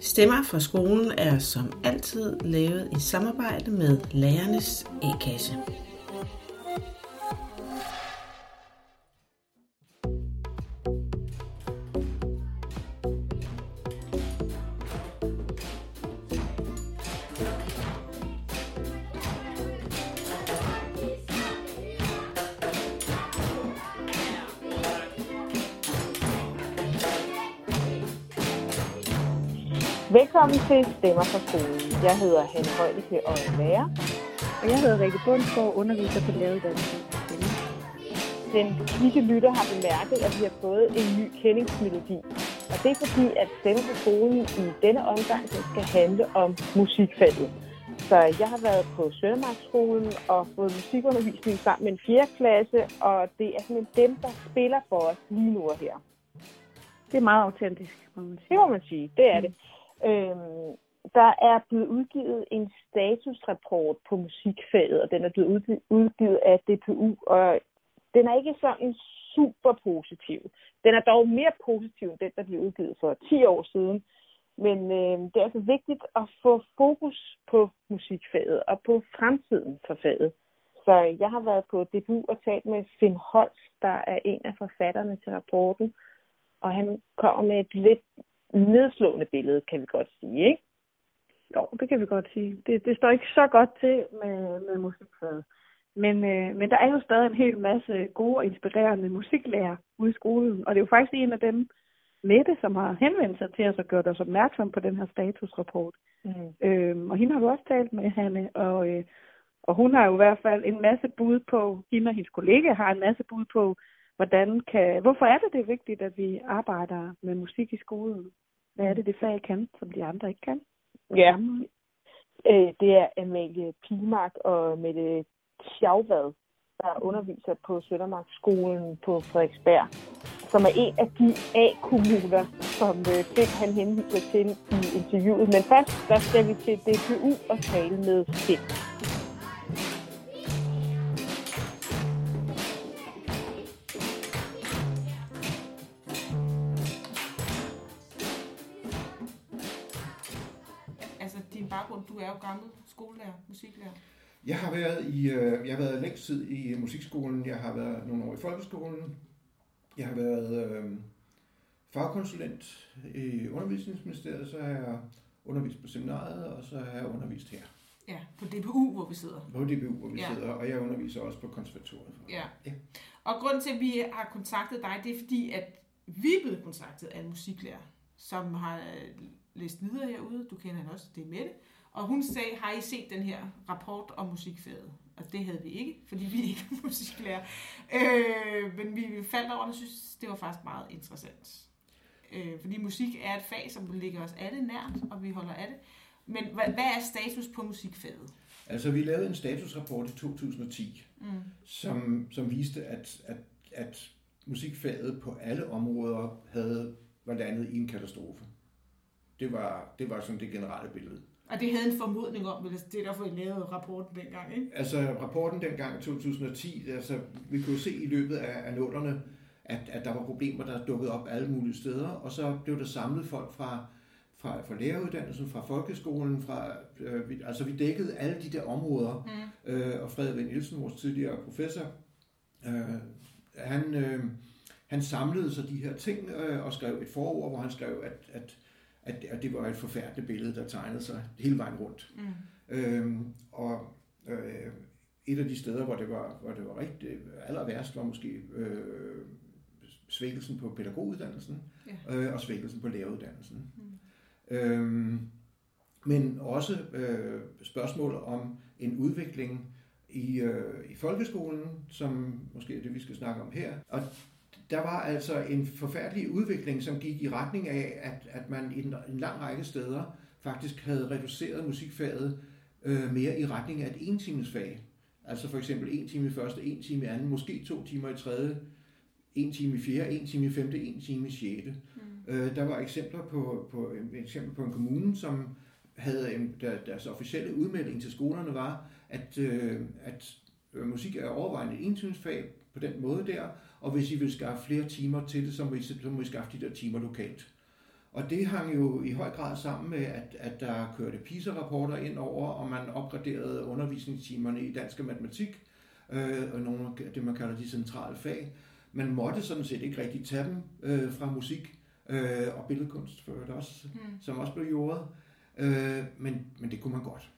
Stemmer fra skolen er som altid lavet i samarbejde med Lærernes A-kasse. Velkommen til Stemmer fra skolen. Jeg hedder Hanne Højdeke og er lærer. Og jeg hedder Rikke Bundsgaard, underviser på læreruddannelsen. Den kvikke lytter har bemærket, at vi har fået en ny kendingsmelodi. Og det er fordi, at Stemmer fra skolen i denne omgang den skal handle om musikfaget. Så jeg har været på Søndermarksskolen og fået musikundervisning sammen med en 4. klasse, og det er simpelthen dem, der spiller for os lige nu og her. Det er meget autentisk, må man sige. Det må man sige, det er det. Øhm, der er blevet udgivet en statusrapport på musikfaget, og den er blevet udgivet, udgivet af DPU, og den er ikke sådan super positiv. Den er dog mere positiv end den, der blev udgivet for 10 år siden. Men øh, det er altså vigtigt at få fokus på musikfaget og på fremtiden for faget. Så jeg har været på DBU og talt med Finn Holst, der er en af forfatterne til rapporten. Og han kommer med et lidt nedslående billede, kan vi godt sige, ikke? Jo, det kan vi godt sige. Det, det står ikke så godt til med, med musikfaget. Men, øh, men der er jo stadig en hel masse gode og inspirerende musiklærer ude i skolen. Og det er jo faktisk en af dem, Mette, som har henvendt sig til os og gjort os opmærksom på den her statusrapport. Mm. Øhm, og hende har du også talt med, Hanne, og, øh, og hun har jo i hvert fald en masse bud på, hende og hendes kollega har en masse bud på, hvordan kan, hvorfor er det, det vigtigt, at vi arbejder med musik i skolen? Hvad er det, det fag kan, som de andre ikke kan? Ja, øh, det er Amalie Pilmark og Mette Tjavvad, der underviser på Søndermarksskolen på Frederiksberg, som er en af de A-kommuner, som øh, han henviser til i interviewet. Men først, der skal vi til DPU og tale med Finn. Skolelærer, musiklærer. Jeg har været i, øh, jeg har været længst tid i musikskolen. Jeg har været nogle år i folkeskolen. Jeg har været øh, fagkonsulent i undervisningsministeriet, så har jeg undervist på seminariet, og så har jeg undervist her. Ja, på DPU, hvor vi sidder. På DBU, hvor vi Ja. ja. sidder, og jeg underviser også på konservatoriet. Ja. Ja. Og grund til, at vi har kontaktet dig, det er fordi, at vi er blevet kontaktet af en musiklærer, som har øh, læst videre herude. Du kender hende også, det er Mette. Og hun sagde, har I set den her rapport om musikfaget? Og det havde vi ikke, fordi vi ikke er musiklærer. Øh, men vi faldt over det og synes, det var faktisk meget interessant. Øh, fordi musik er et fag, som ligger os alle nært, og vi holder af det. Men hvad, hvad er status på musikfaget? Altså, vi lavede en statusrapport i 2010, Mm. som, som viste, at, at, at musikfaget på alle områder havde, var landet i en katastrofe. Det var, det var sådan det generelle billede. Og det havde en formodning om, vel, det er derfor, I lavede rapporten dengang, ikke? Altså rapporten dengang i 2010, altså vi kunne se i løbet af, af nullerne, at, at der var problemer, der dukkede op alle mulige steder, og så blev der samlet folk fra, fra, fra læreruddannelsen, fra folkeskolen, fra, øh, vi, altså vi dækkede alle de der områder, Mm. øh, og Frederik Nielsen, vores tidligere professor, øh, han, øh, han samlede så de her ting øh, og skrev et forord, hvor han skrev, at, at, at, at det var et forfærdeligt billede, der tegnede sig hele vejen rundt. Mm. Øhm, og øh, et af de steder, hvor det var, hvor det var rigtig aller værst, var måske øh, svækkelsen på pædagoguddannelsen Ja. øh, og svækkelsen på læreruddannelsen. Mm. Øhm, men også øh, spørgsmål om en udvikling i, øh, i folkeskolen, som måske er det, vi skal snakke om her. Og der var altså en forfærdelig udvikling, som gik i retning af, at, at man i en, en lang række steder faktisk havde reduceret musikfaget øh, mere i retning af et entimesfag. Altså for eksempel en time i første, en time i anden, måske to timer i tredje, en time i fjerde, en time i femte, en time i sjette. Mm. Øh, der var eksempler på, på, eksempel på en kommune, som havde en, der, deres officielle udmelding til skolerne var, at, øh, at øh, musik er overvejende et entimesfag på den måde der, og hvis I vil skaffe flere timer til det, så må I, så må I skaffe de der timer lokalt. Og det hang jo i høj grad sammen med, at, at der kørte PISA-rapporter ind over, og man opgraderede undervisningstimerne i dansk og matematik, øh, og nogle af det, man kalder de centrale fag. Man måtte sådan set ikke rigtig tage dem øh, fra musik øh, og billedkunst, for det også, mm. som også blev jordet. Øh, men, men det kunne man godt.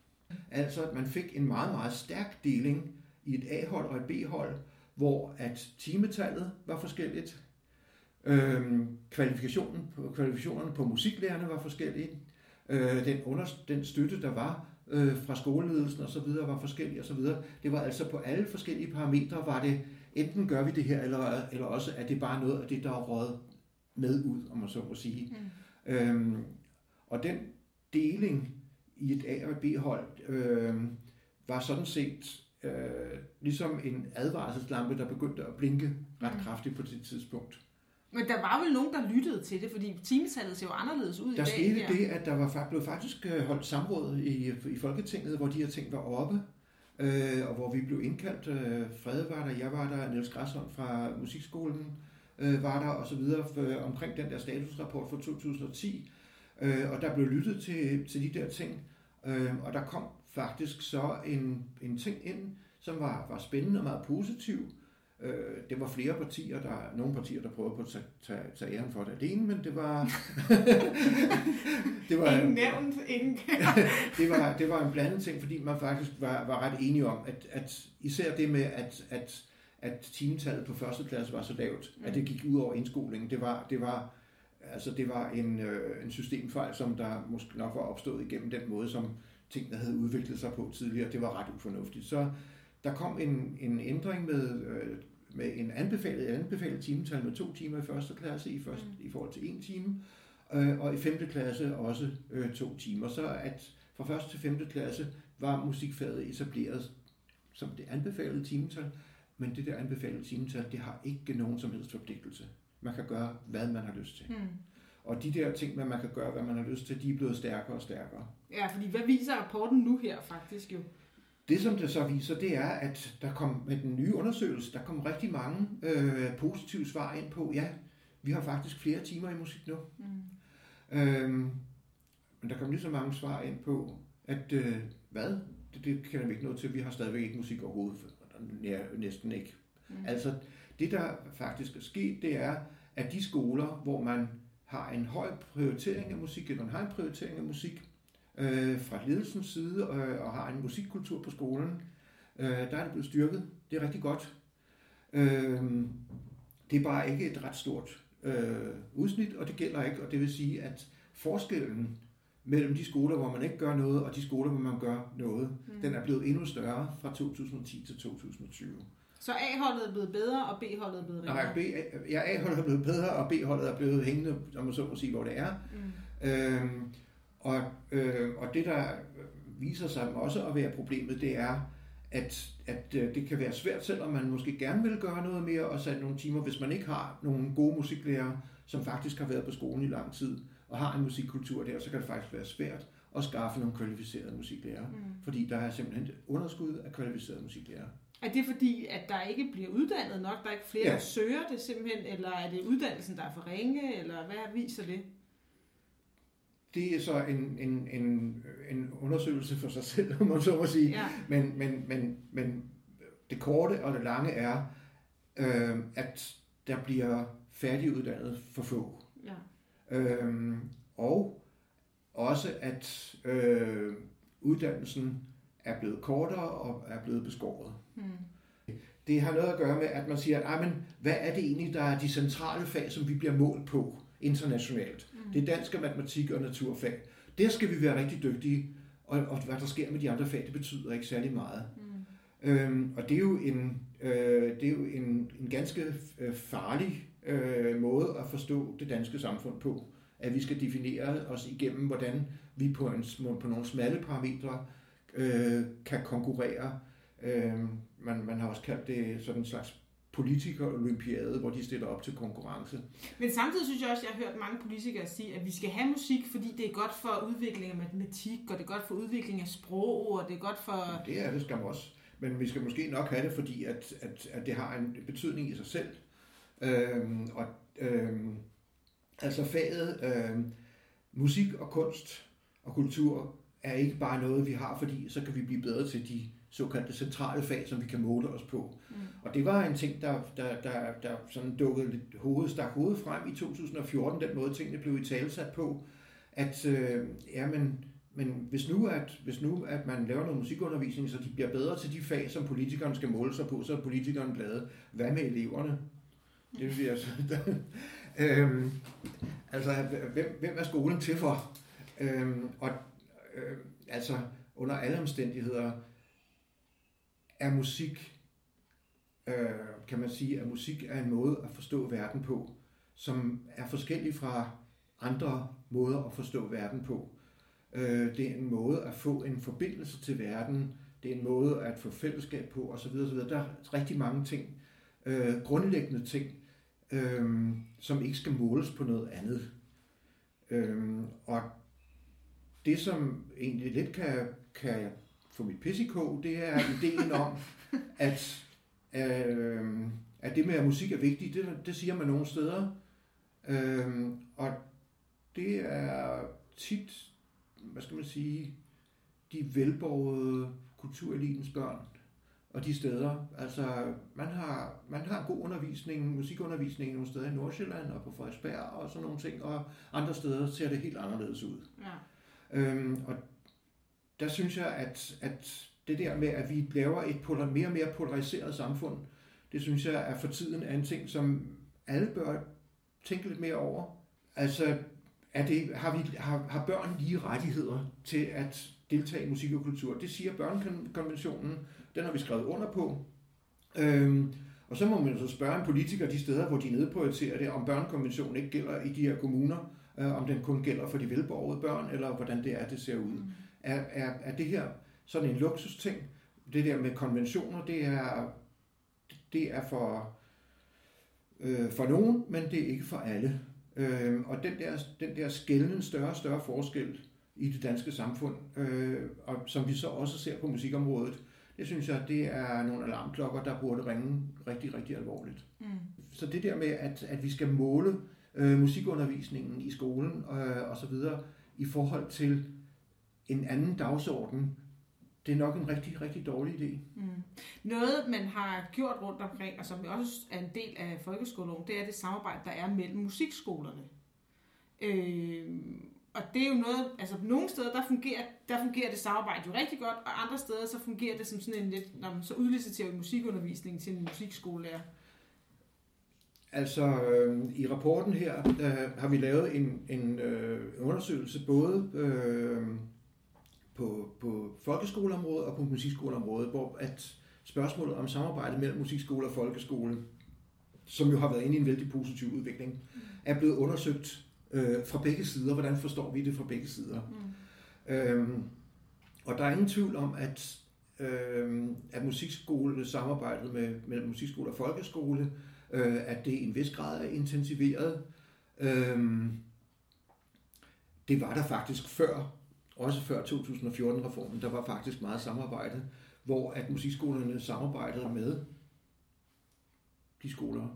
Altså, man fik en meget, meget stærk deling i et A-hold og et B-hold, hvor at timetallet var forskelligt, øhm, kvalifikationen, kvalifikationerne på musiklærerne var forskellige, øh, den, under, den støtte, der var øh, fra skoleledelsen osv., var forskellig osv. Det var altså på alle forskellige parametre, var det enten gør vi det her, eller, eller også er det bare noget af det, der er råd med ud, om man så må sige. Mm. Øhm, og den deling i et A- og B-hold øh, var sådan set øh, ligesom en advarselslampe, der begyndte at blinke ret mm. kraftigt på det tidspunkt. Men der var vel nogen, der lyttede til det, fordi timetallet ser jo anderledes ud der i dag. Der skete her. det, at der var, blev faktisk øh, holdt samråd i, i Folketinget, hvor de her ting var oppe, øh, og hvor vi blev indkaldt. Øh, Frede var der, jeg var der, Niels Græsholm fra Musikskolen øh, var der, og så videre, for, omkring den der statusrapport fra 2010. Øh, og der blev lyttet til, til de der ting, øh, og der kom faktisk så en, en ting ind, som var, var spændende og meget positiv. Øh, det var flere partier, der nogle partier, der prøvede på at tage, tage, tage æren for det alene, men det var... det var ingen nævnt, ingen det, var, det var en blandet ting, fordi man faktisk var, var ret enige om, at, at især det med, at, at, at timetallet på første klasse var så lavt, mm. at det gik ud over indskolingen, det var, det var, altså det var en, øh, en systemfejl, som der måske nok var opstået igennem den måde, som tingene havde udviklet sig på tidligere. Det var ret ufornuftigt. Så der kom en, en ændring med, øh, med en anbefalet, anbefalet timetal med to timer i første klasse i, første, mm. i forhold til en time, øh, og i femte klasse også øh, to timer. Så at fra første til femte klasse var musikfaget etableret som det anbefalede timetal, men det der anbefalede timetal, det har ikke nogen som helst forpligtelse. Man kan gøre, hvad man har lyst til. Mm. Og de der ting, man kan gøre, hvad man har lyst til, de er blevet stærkere og stærkere. Ja, fordi hvad viser rapporten nu her faktisk jo? Det, som det så viser, det er, at der kom med den nye undersøgelse, der kom rigtig mange øh, positive svar ind på, ja, vi har faktisk flere timer i musik nu. Mm. Øhm, men der kom lige så mange svar ind på, at øh, hvad? Det, det kender vi ikke noget til. Vi har stadigvæk ikke musik overhovedet. Ja, næsten ikke. Mm. Altså, det der faktisk er sket, det er, at de skoler, hvor man har en høj prioritering af musik, eller har en prioritering af musik øh, fra ledelsens side, øh, og har en musikkultur på skolen, øh, der er det blevet styrket. Det er rigtig godt. Øh, det er bare ikke et ret stort øh, udsnit, og det gælder ikke, og det vil sige, at forskellen mellem de skoler, hvor man ikke gør noget, og de skoler, hvor man gør noget, mm. den er blevet endnu større fra 2010 til 2020. Så A-holdet er blevet bedre, og B-holdet er blevet ringere? Nej, B, ja, A-holdet er blevet bedre, og B-holdet er blevet hængende, om man så må sige, hvor det er. Mm. Øhm, og, øh, og det, der viser sig også at være problemet, det er, at, at øh, det kan være svært, selvom man måske gerne vil gøre noget mere og sætte nogle timer, hvis man ikke har nogle gode musiklærere, som faktisk har været på skolen i lang tid, og har en musikkultur der, så kan det faktisk være svært at skaffe nogle kvalificerede musiklærere, mm. fordi der er simpelthen et underskud af kvalificerede musiklærere. Er det fordi, at der ikke bliver uddannet nok, der er ikke flere, ja. der søger det simpelthen, eller er det uddannelsen, der er for ringe, eller hvad viser det? Det er så en, en, en, en undersøgelse for sig selv, om man så må sige. Ja. Men, men, men, men det korte og det lange er, øh, at der bliver færdiguddannet for få. Ja. Øh, og også at øh, uddannelsen er blevet kortere og er blevet beskåret. Mm. Det har noget at gøre med, at man siger, at men, hvad er det egentlig, der er de centrale fag, som vi bliver målt på internationalt? Mm. Det er dansk og matematik og naturfag. Der skal vi være rigtig dygtige, og, og hvad der sker med de andre fag, det betyder ikke særlig meget. Mm. Øhm, og det er jo en, øh, det er jo en, en ganske øh, farlig øh, måde at forstå det danske samfund på. At vi skal definere os igennem, hvordan vi på, en, på nogle smalle parametre øh, kan konkurrere. Øh, man, man har også kaldt det sådan en slags politikerolympiade, hvor de stiller op til konkurrence. Men samtidig synes jeg også, at jeg har hørt mange politikere sige, at vi skal have musik, fordi det er godt for udvikling af matematik, og det er godt for udvikling af sprog, og det er godt for... Det er det skal man også. Men vi skal måske nok have det, fordi at, at, at det har en betydning i sig selv. Øhm, og øhm, altså faget, øhm, musik og kunst og kultur er ikke bare noget, vi har, fordi så kan vi blive bedre til de såkaldte centrale fag, som vi kan måle os på. Mm. Og det var en ting, der, der, der, der sådan dukkede lidt hoved, stak hovedet frem i 2014, den måde tingene blev i talsat på, at øh, ja, men, men hvis nu, at, hvis nu at man laver noget musikundervisning, så de bliver bedre til de fag, som politikerne skal måle sig på, så er politikerne glade. Hvad med eleverne? Det vil altså... øhm, altså, hvem, hvem er skolen til for? Øhm, og øh, altså, under alle omstændigheder, er musik, øh, kan man sige, at musik er en måde at forstå verden på, som er forskellig fra andre måder at forstå verden på. Øh, det er en måde at få en forbindelse til verden, det er en måde at få fællesskab på osv. osv. Der er rigtig mange ting, øh, grundlæggende ting, øh, som ikke skal måles på noget andet. Øh, og det, som egentlig lidt kan, kan få mit pis i kog, det er ideen om, at, øh, at det med, at musik er vigtigt, det, det siger man nogle steder. Øh, og det er tit, hvad skal man sige, de velborgede kulturelitens børn og de steder. Altså, man har, man har god undervisning, musikundervisning nogle steder i Nordsjælland og på Frederiksberg og sådan nogle ting, og andre steder ser det helt anderledes ud. Ja. Øhm, og der synes jeg, at, at det der med, at vi laver et polar, mere og mere polariseret samfund, det synes jeg er for tiden er en ting, som alle bør tænke lidt mere over. Altså, er det, har, vi, har, har børn lige rettigheder til at deltage i musik og kultur? Det siger børnekonventionen, den har vi skrevet under på. Øhm, og så må man så spørge en politiker de steder, hvor de nedprioriterer det, om børnekonventionen ikke gælder i de her kommuner, øh, om den kun gælder for de velborgede børn, eller hvordan det er, det ser ud. Mm. Er, er, er det her sådan en luksusting? Det der med konventioner, det er, det er for, øh, for nogen, men det er ikke for alle. Øh, og den der, den der skældende større og større forskel i det danske samfund, øh, og som vi så også ser på musikområdet, det synes jeg, det er nogle alarmklokker, der burde ringe rigtig, rigtig alvorligt. Mm. Så det der med, at, at vi skal måle øh, musikundervisningen i skolen øh, og så videre i forhold til en anden dagsorden, det er nok en rigtig, rigtig dårlig idé. Mm. Noget, man har gjort rundt omkring, og som også er en del af folkeskolen, det er det samarbejde, der er mellem musikskolerne. Øh, og det er jo noget, altså nogle steder, der fungerer, der fungerer det samarbejde jo rigtig godt, og andre steder, så fungerer det som sådan en lidt, når man så udliciterer vi musikundervisning til en musikskolelærer. Altså, øh, i rapporten her der har vi lavet en, en øh, undersøgelse både øh, på, på folkeskoleområdet og på musikskoleområdet, hvor at spørgsmålet om samarbejde mellem musikskole og folkeskole, som jo har været inde i en vældig positiv udvikling, er blevet undersøgt øh, fra begge sider. Hvordan forstår vi det fra begge sider? Mm. Øhm, og der er ingen tvivl om, at, øh, at musikskole samarbejdet med, mellem musikskole og folkeskole øh, at det i en vis grad er intensiveret. Øh, det var der faktisk før, også før 2014-reformen, der var faktisk meget samarbejde, hvor at musikskolerne samarbejdede med de skoler,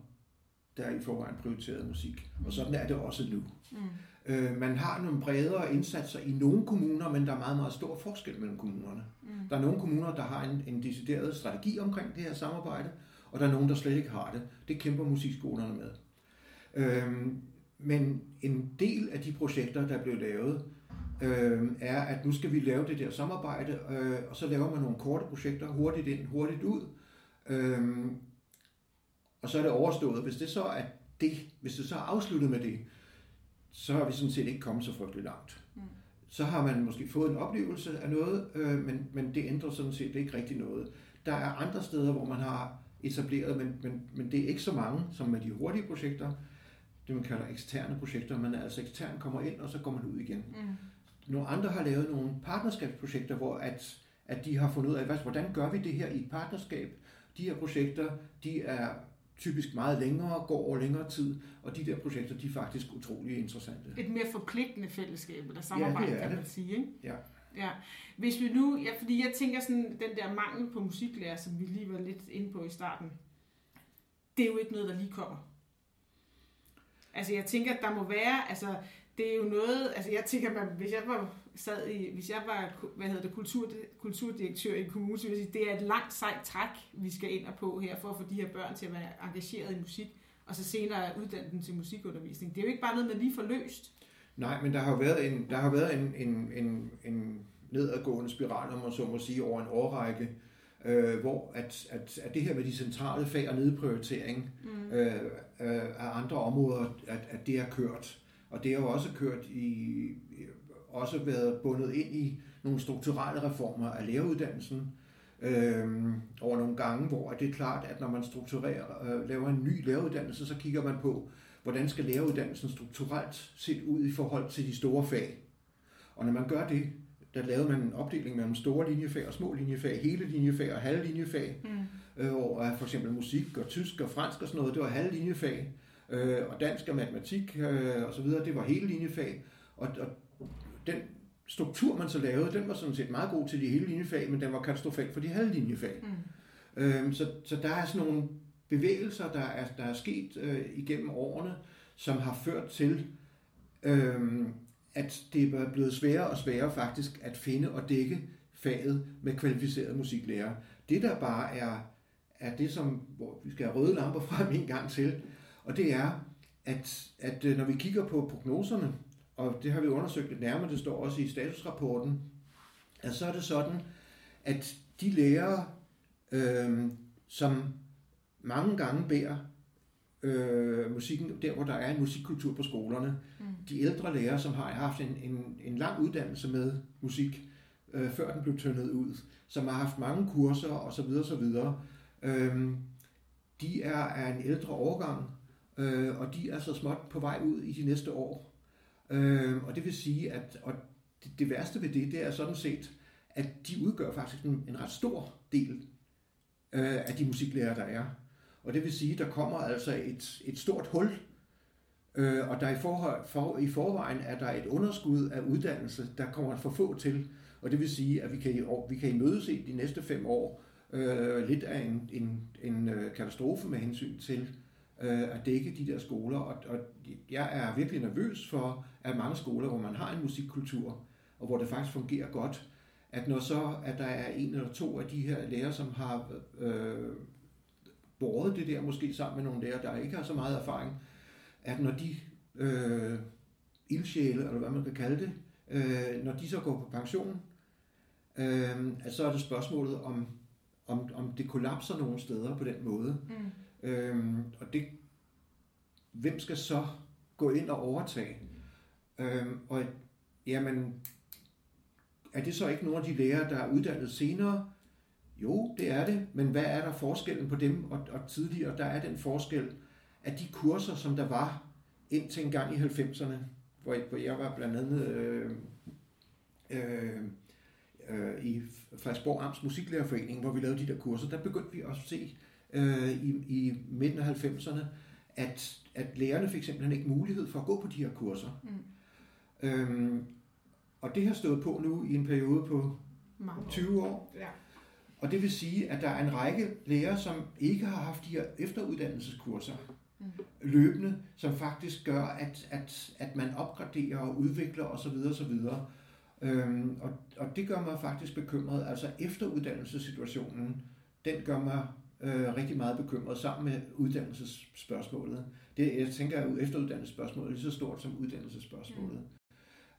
der i forvejen prioriterede musik. Og sådan er det også nu. Mm. Øh, man har nogle bredere indsatser i nogle kommuner, men der er meget, meget stor forskel mellem kommunerne. Mm. Der er nogle kommuner, der har en, en decideret strategi omkring det her samarbejde, og der er nogen, der slet ikke har det. Det kæmper musikskolerne med. Øhm, men en del af de projekter, der blev lavet, øh, er, at nu skal vi lave det der samarbejde, øh, og så laver man nogle korte projekter, hurtigt ind, hurtigt ud, øh, og så er det overstået. Hvis det så er det, hvis det så er afsluttet med det, så har vi sådan set ikke kommet så frygtelig langt. Mm. Så har man måske fået en oplevelse af noget, øh, men, men det ændrer sådan set ikke rigtig noget. Der er andre steder, hvor man har etableret, men, men, men det er ikke så mange som med de hurtige projekter, det man kalder eksterne projekter, man altså ekstern kommer ind, og så går man ud igen. Mm. Nogle andre har lavet nogle partnerskabsprojekter, hvor at, at de har fundet ud af, hvad, hvordan gør vi det her i et partnerskab? De her projekter, de er typisk meget længere, går over længere tid, og de der projekter, de er faktisk utrolig interessante. Et mere forpligtende fællesskab, eller samarbejde, ja, kan man sige, ikke? Ja. Ja, hvis vi nu, ja, fordi jeg tænker sådan, den der mangel på musiklærer, som vi lige var lidt inde på i starten, det er jo ikke noget, der lige kommer. Altså jeg tænker, at der må være, altså det er jo noget, altså jeg tænker, man, hvis jeg var sad i, hvis jeg var, hvad hedder det, kultur, kulturdirektør i en kommune, så vil jeg sige, det er et langt sejt træk, vi skal ind og på her, for at få de her børn til at være engageret i musik, og så senere uddanne dem til musikundervisning. Det er jo ikke bare noget, man lige får løst. Nej, men der har været en, der har været en, en, en, en nedadgående spiral, om man så må sige, over en årrække, øh, hvor at, at, at det her med de centrale fag og nedprioritering mm. øh, øh, af andre områder, at, at det er kørt. Og det har jo også kørt i, også været bundet ind i nogle strukturelle reformer af læreruddannelsen øh, over nogle gange, hvor det er klart, at når man strukturerer, øh, laver en ny læreruddannelse, så kigger man på, hvordan skal læreruddannelsen strukturelt set ud i forhold til de store fag. Og når man gør det, der lavede man en opdeling mellem store linjefag og små linjefag, hele linjefag og halve linjefag, mm. øh, hvor for eksempel musik og tysk og fransk og sådan noget, det var halve linjefag, øh, og dansk og matematik øh, og så videre, det var hele linjefag. Og, og den struktur, man så lavede, den var sådan set meget god til de hele linjefag, men den var katastrofal for de halve linjefag. Mm. Øh, så, så der er sådan nogle bevægelser, der er, der er sket øh, igennem årene, som har ført til, øh, at det er blevet sværere og sværere faktisk at finde og dække faget med kvalificerede musiklærer. Det der bare er, er det, som hvor vi skal have røde lamper frem en gang til, og det er, at, at øh, når vi kigger på prognoserne, og det har vi undersøgt lidt nærmere, det står også i statusrapporten, at så er det sådan, at de lærere, øh, som mange gange bærer øh, musikken der, hvor der er en musikkultur på skolerne. Mm. De ældre lærere, som har haft en, en, en lang uddannelse med musik, øh, før den blev tyndet ud, som har haft mange kurser osv. osv., øh, de er af en ældre årgang, øh, og de er så småt på vej ud i de næste år. Øh, og det vil sige, at og det, det værste ved det, det er sådan set, at de udgør faktisk en, en ret stor del øh, af de musiklærere, der er. Og det vil sige, at der kommer altså et, et stort hul, øh, og der i, forhold, for, i forvejen er der et underskud af uddannelse, der kommer for få til. Og det vil sige, at vi kan, vi kan imødese de næste fem år øh, lidt af en, en, en øh, katastrofe med hensyn til øh, at dække de der skoler. Og, og jeg er virkelig nervøs for, at mange skoler, hvor man har en musikkultur, og hvor det faktisk fungerer godt, at når så at der er en eller to af de her lærere, som har øh, båret det der måske sammen med nogle lærere, der ikke har så meget erfaring, at når de øh, ildsjæle, eller hvad man kan kalde det, øh, når de så går på pension, øh, at så er det spørgsmålet om, om, om det kollapser nogle steder på den måde. Mm. Øhm, og det, hvem skal så gå ind og overtage? Øhm, og jamen, er det så ikke nogle af de lærere, der er uddannet senere, jo, det er det, men hvad er der forskellen på dem og, og tidligere? Der er den forskel, at de kurser, som der var indtil en gang i 90'erne, hvor jeg, hvor jeg var blandt andet øh, øh, øh, i Frederiksborg Amts Musiklærerforening, hvor vi lavede de der kurser, der begyndte vi også at se øh, i, i midten af 90'erne, at, at lærerne fik simpelthen ikke mulighed for at gå på de her kurser. Mm. Øhm, og det har stået på nu i en periode på Mange 20 år. Ja. Og det vil sige, at der er en række lærere, som ikke har haft de her efteruddannelseskurser mm. løbende, som faktisk gør, at, at, at man opgraderer og udvikler osv. osv. Øhm, og, og det gør mig faktisk bekymret. Altså efteruddannelsessituationen, den gør mig øh, rigtig meget bekymret sammen med uddannelsesspørgsmålet. Det, jeg tænker, at efteruddannelsesspørgsmålet er lige så stort som uddannelsesspørgsmålet.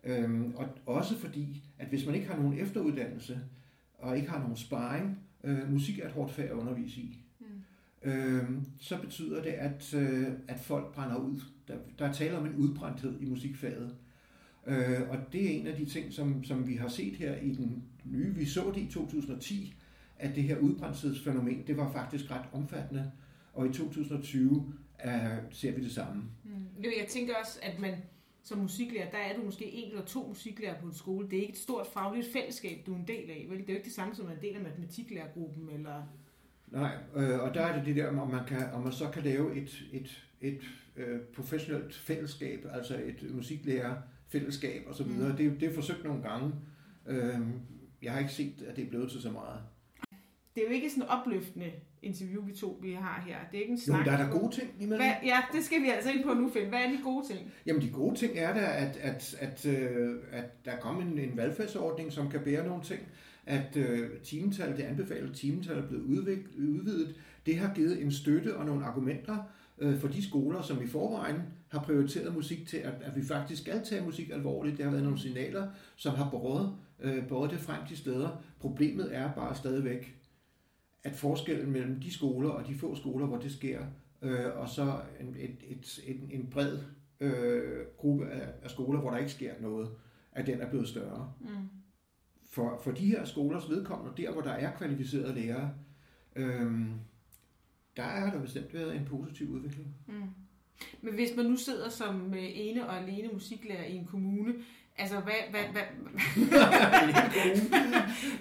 Mm. Øhm, og også fordi, at hvis man ikke har nogen efteruddannelse, og ikke har nogen sparring, øh, musik er et hårdt fag at undervise i, mm. øh, så betyder det, at, øh, at folk brænder ud. Der, der er tale om en udbrændthed i musikfaget. Øh, og det er en af de ting, som, som vi har set her i den nye, vi så det i 2010, at det her udbrændthedsfænomen, det var faktisk ret omfattende, og i 2020 er, ser vi det samme. Mm. Jo, jeg tænker også, at man som musiklærer, der er du måske en eller to musiklærer på en skole. Det er ikke et stort fagligt fællesskab, du er en del af. Vel? Det er jo ikke det samme som en del af matematiklærergruppen. Eller... Nej, øh, og der er det det der, om man, kan, om man så kan lave et, et, et øh, professionelt fællesskab, altså et musiklærerfællesskab osv. Mm. Det, det er forsøgt nogle gange. Øh, jeg har ikke set, at det er blevet til så meget. Det er jo ikke sådan en opløftende interview, vi to vi har her. Det er ikke en Jo, snak. men der er der gode ting imellem. Hvad, ja, det skal vi altså ind på nu, Finn. Hvad er de gode ting? Jamen de gode ting er der, at, at, at, øh, at der er kommet en, en valgfærdsordning, som kan bære nogle ting. At øh, timetallet, det anbefalede timetal er blevet udvik, udvidet. Det har givet en støtte og nogle argumenter øh, for de skoler, som i forvejen har prioriteret musik til, at, at vi faktisk skal tage musik alvorligt. Der har været nogle signaler, som har båret, øh, båret det frem til steder. Problemet er bare stadigvæk, at forskellen mellem de skoler og de få skoler, hvor det sker, øh, og så en, et, et, en, en bred øh, gruppe af, af skoler, hvor der ikke sker noget, at den er blevet større. Mm. For, for de her skolers vedkommende, der hvor der er kvalificerede lærere, øh, der er der bestemt været en positiv udvikling. Mm. Men hvis man nu sidder som øh, ene og alene musiklærer i en kommune, altså hvad... hvad, hvad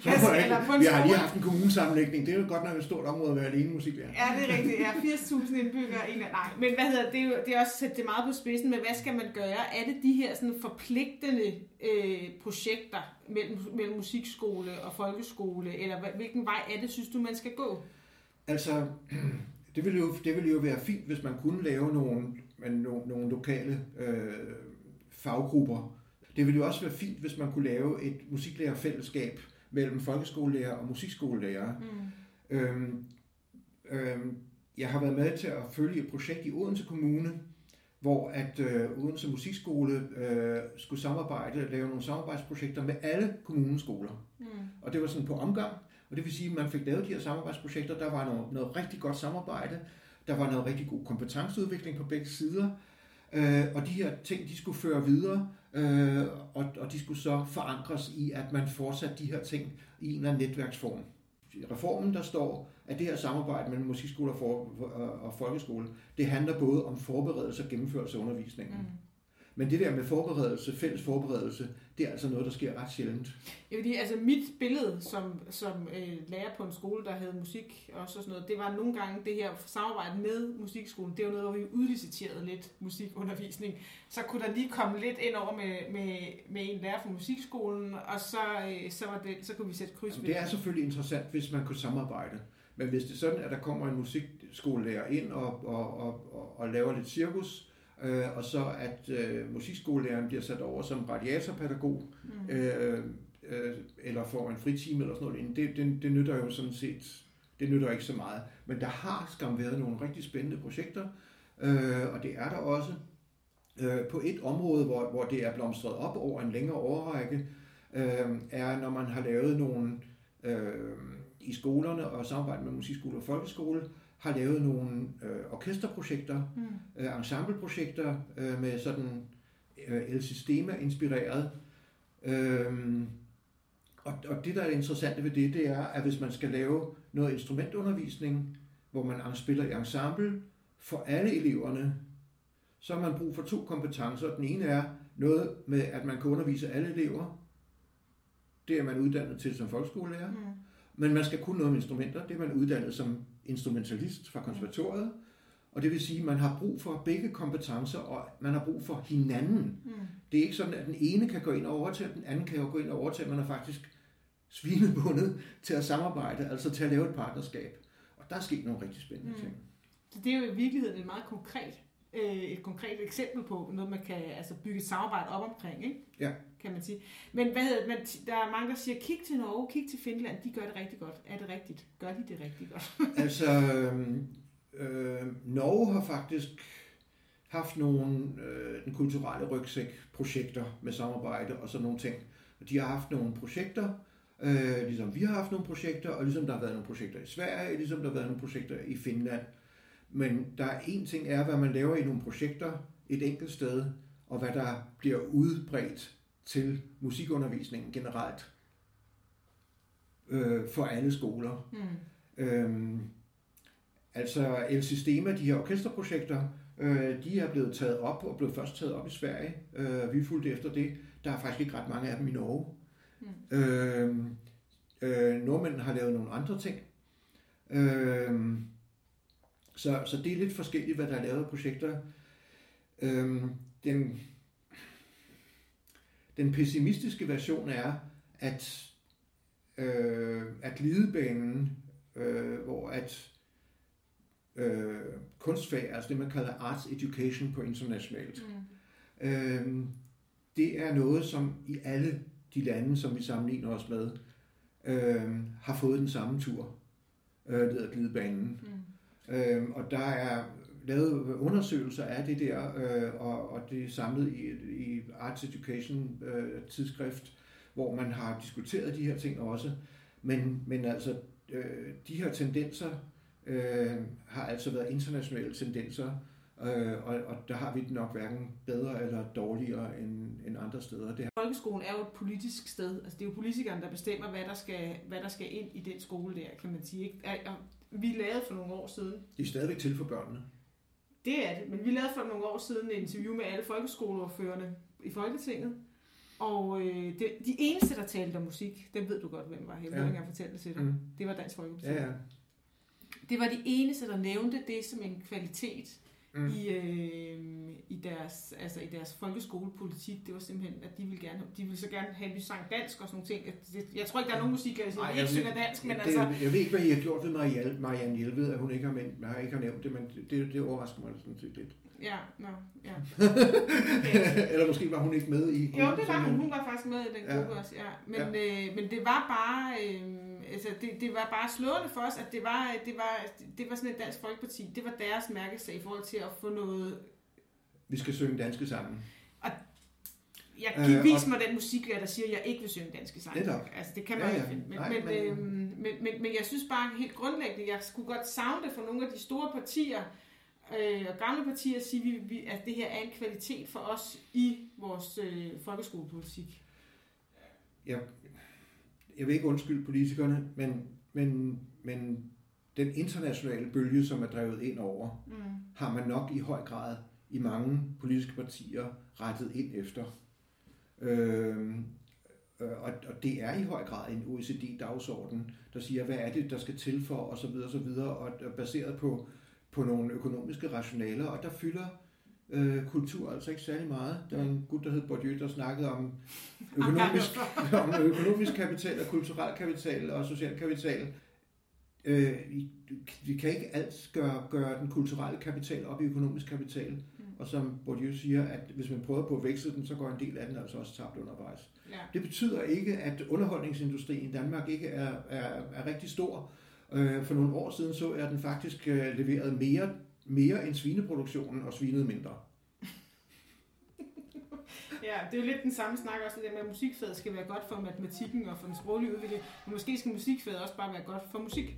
jeg eller på en vi har lige haft en kommunesammenlægning. Det er jo godt nok et stort område at være alene musiklærer. Ja, det er rigtigt. Ja, 80.000 indbyggere. En nej, men hvad hedder det? Er, jo, det er også sætte det meget på spidsen, men hvad skal man gøre? Er det de her sådan forpligtende øh, projekter mellem, mellem musikskole og folkeskole, eller hvilken vej er det, synes du, man skal gå? Altså, det ville, jo, det ville jo være fint, hvis man kunne lave nogle, nogle, nogle lokale øh, faggrupper. Det ville jo også være fint, hvis man kunne lave et musiklærerfællesskab mellem folkeskolelærer og musikskolelærer. Mm. Øhm, øhm, jeg har været med til at følge et projekt i Odense Kommune, hvor at øh, Odense Musikskole øh, skulle samarbejde, lave nogle samarbejdsprojekter med alle kommunens skoler. Mm. Og det var sådan på omgang, og det vil sige, at man fik lavet de her samarbejdsprojekter. Der var noget, noget rigtig godt samarbejde, der var noget rigtig god kompetenceudvikling på begge sider, øh, og de her ting, de skulle føre videre, øh, og, og de skulle så forankres i, at man fortsatte de her ting i en eller anden netværksform. I reformen, der står, at det her samarbejde mellem musikskole og, for, og, folkeskole, det handler både om forberedelse og gennemførelse af undervisningen. Mm. Men det der med forberedelse, fælles forberedelse, det er altså noget, der sker ret sjældent. Jeg vil sige, altså mit billede som, som øh, lærer på en skole, der havde musik og så sådan noget, det var nogle gange det her samarbejde med musikskolen. Det var noget, hvor vi udliciterede lidt musikundervisning. Så kunne der lige komme lidt ind over med, med, med en lærer fra musikskolen, og så, øh, så, var det, så kunne vi sætte kryds Jamen, ved det er selvfølgelig interessant, hvis man kunne samarbejde. Men hvis det er sådan, at der kommer en musikskolelærer ind og, og, og, og, og laver lidt cirkus, øh, og så at øh, musikskolelæreren bliver sat over som radiatorpædagog, Mm. øh, øh, eller får en fritime eller sådan noget, det, det, det nytter jo sådan set, det nytter ikke så meget. Men der har skam været nogle rigtig spændende projekter, øh, og det er der også øh, på et område, hvor, hvor det er blomstret op over en længere årrække, øh, er når man har lavet nogle øh, i skolerne og samarbejde med musikskole og folkeskole, har lavet nogle øh, orkesterprojekter, Mm. øh, ensembleprojekter øh, med sådan øh, El Sistema inspireret. Øhm, og, og det, der er det interessante ved det, det er, at hvis man skal lave noget instrumentundervisning, hvor man spiller i ensemble for alle eleverne, så har man brug for to kompetencer. Den ene er noget med, at man kan undervise alle elever. Det er man uddannet til som folkeskolelærer. Mm. Men man skal kunne noget om instrumenter. Det er man uddannet som instrumentalist fra konservatoriet. Og det vil sige, at man har brug for begge kompetencer, og man har brug for hinanden. Mm. Det er ikke sådan, at den ene kan gå ind og overtage, den anden kan jo gå ind og overtage. Man er faktisk svinebundet til at samarbejde, altså til at lave et partnerskab. Og der er sket nogle rigtig spændende Mm. ting. Så det er jo i virkeligheden et meget konkret, øh, et konkret eksempel på noget, man kan altså, bygge et samarbejde op omkring, ikke? Ja. kan man sige. Men hvad hedder, man, der er mange, der siger, kig til Norge, kig til Finland, de gør det rigtig godt. Er det rigtigt? Gør de det rigtig godt? Altså, øh, Norge har faktisk haft nogle øh, den kulturelle rygsæk-projekter med samarbejde og sådan nogle ting. De har haft nogle projekter, øh, ligesom vi har haft nogle projekter, og ligesom der har været nogle projekter i Sverige, ligesom der har været nogle projekter i Finland. Men der er en ting er, hvad man laver i nogle projekter et enkelt sted, og hvad der bliver udbredt til musikundervisningen generelt øh, for alle skoler. Mm. Øhm, altså El Sistema, de her orkesterprojekter, øh, de er blevet taget op og blevet først taget op i Sverige. Øh, vi fulgte efter det. Der er faktisk ikke ret mange af dem i Norge. Mm. Øh, øh, nordmændene har lavet nogle andre ting. Øh, så, så det er lidt forskelligt, hvad der er lavet af projekter. Øh, den, den pessimistiske version er, at, øh, at glidebanen øh, hvor at øh, kunstfag, altså det man kalder arts education på internationalt, Mm. øh, det er noget, som i alle de lande, som vi sammenligner os med, øh, har fået den samme tur øh, ned ad glidebanen. Mm. Øh, og der er lavet undersøgelser af det der, øh, og, og det er samlet i, i Arts Education øh, tidsskrift, hvor man har diskuteret de her ting også. Men, men altså, øh, de her tendenser øh, har altså været internationale tendenser, øh, og, og der har vi det nok hverken bedre eller dårligere end, end andre steder. Det Folkeskolen er jo et politisk sted. Altså, det er jo politikerne, der bestemmer, hvad der skal, hvad der skal ind i den skole der, kan man sige. Ikke? Vi lavede for nogle år siden, de er stadigvæk til for børnene. det er det, men vi lavede for nogle år siden et interview med alle folkeskoleordførende i Folketinget. Og øh, det, de eneste, der talte om musik, dem ved du godt, hvem var. Jeg vil Ja. ikke engang fortælle det til dig. Mm. Det var Dansk Folkeparti. Ja, ja. Det var de eneste, der nævnte det som en kvalitet Mm. i, øh, i, deres, altså i deres folkeskolepolitik. Det var simpelthen, at de ville, gerne, de ville så gerne have, at vi sang dansk og sådan nogle ting. Det- Jeg tror ikke, der er nogen musik, der siger, ikke synger dansk, men det, altså... Jeg ved ikke, hvad I har gjort ved Marianne, Marianne Hjelved, at hun ikke har, men, har ikke har nævnt det, men det, det overrasker mig sådan set lidt. Ja, no, ja. Eller måske var hun ikke med i Jo, det var hun. Hun var faktisk med i den Ja. gruppe også, ja. Men, ja. Øh, men det var bare... Øh, altså, det, det var bare slående for os, at det var, det var, det var sådan et dansk folkeparti. Det var deres mærkesag i forhold til at få noget... Vi skal synge danske sammen. Jeg Øh, kan vise og- mig den musiklærer, der siger, at jeg ikke vil synge danske sange. Netop. Altså, det kan man Ja, ja, ikke finde. Men, Nej, men, men- øhm, men, men, men jeg synes bare helt grundlæggende, jeg skulle godt savne det for nogle af de store partier, øh, og gamle partier, at sige, vi, vi, at det her er en kvalitet for os i vores øh, folkeskolepolitik. Jeg, jeg vil ikke undskylde politikerne, men, men, men den internationale bølge, som er drevet ind over, Mm. har man nok i høj grad i mange politiske partier rettet ind efter. Øhm, øh, og, og det er i høj grad en OECD-dagsorden, der siger, hvad er det, der skal til for, og så videre, og så videre, og baseret på, på nogle økonomiske rationaler, og der fylder øh, kultur altså ikke særlig meget. Der var en gut, der hed Bourdieu, der snakkede om økonomisk, om økonomisk kapital og kulturel kapital og social kapital. Øh, vi- kan ikke alt gøre, gøre den kulturelle kapital op i økonomisk kapital. Mm. Og som Bourdieu siger, at hvis man prøver på at veksle den, så går en del af den altså også tabt undervejs. Ja. Det betyder ikke, at underholdningsindustrien i Danmark ikke er, er, er rigtig stor. Øh, For nogle år siden så at den faktisk øh, leverede mere, mere end svineproduktionen og svinede mindre. ja, det er jo lidt den samme snak også, det der med, at musikfaget skal være godt for matematikken og for den sproglige udvikling. Men måske skal musikfaget også bare være godt for musik.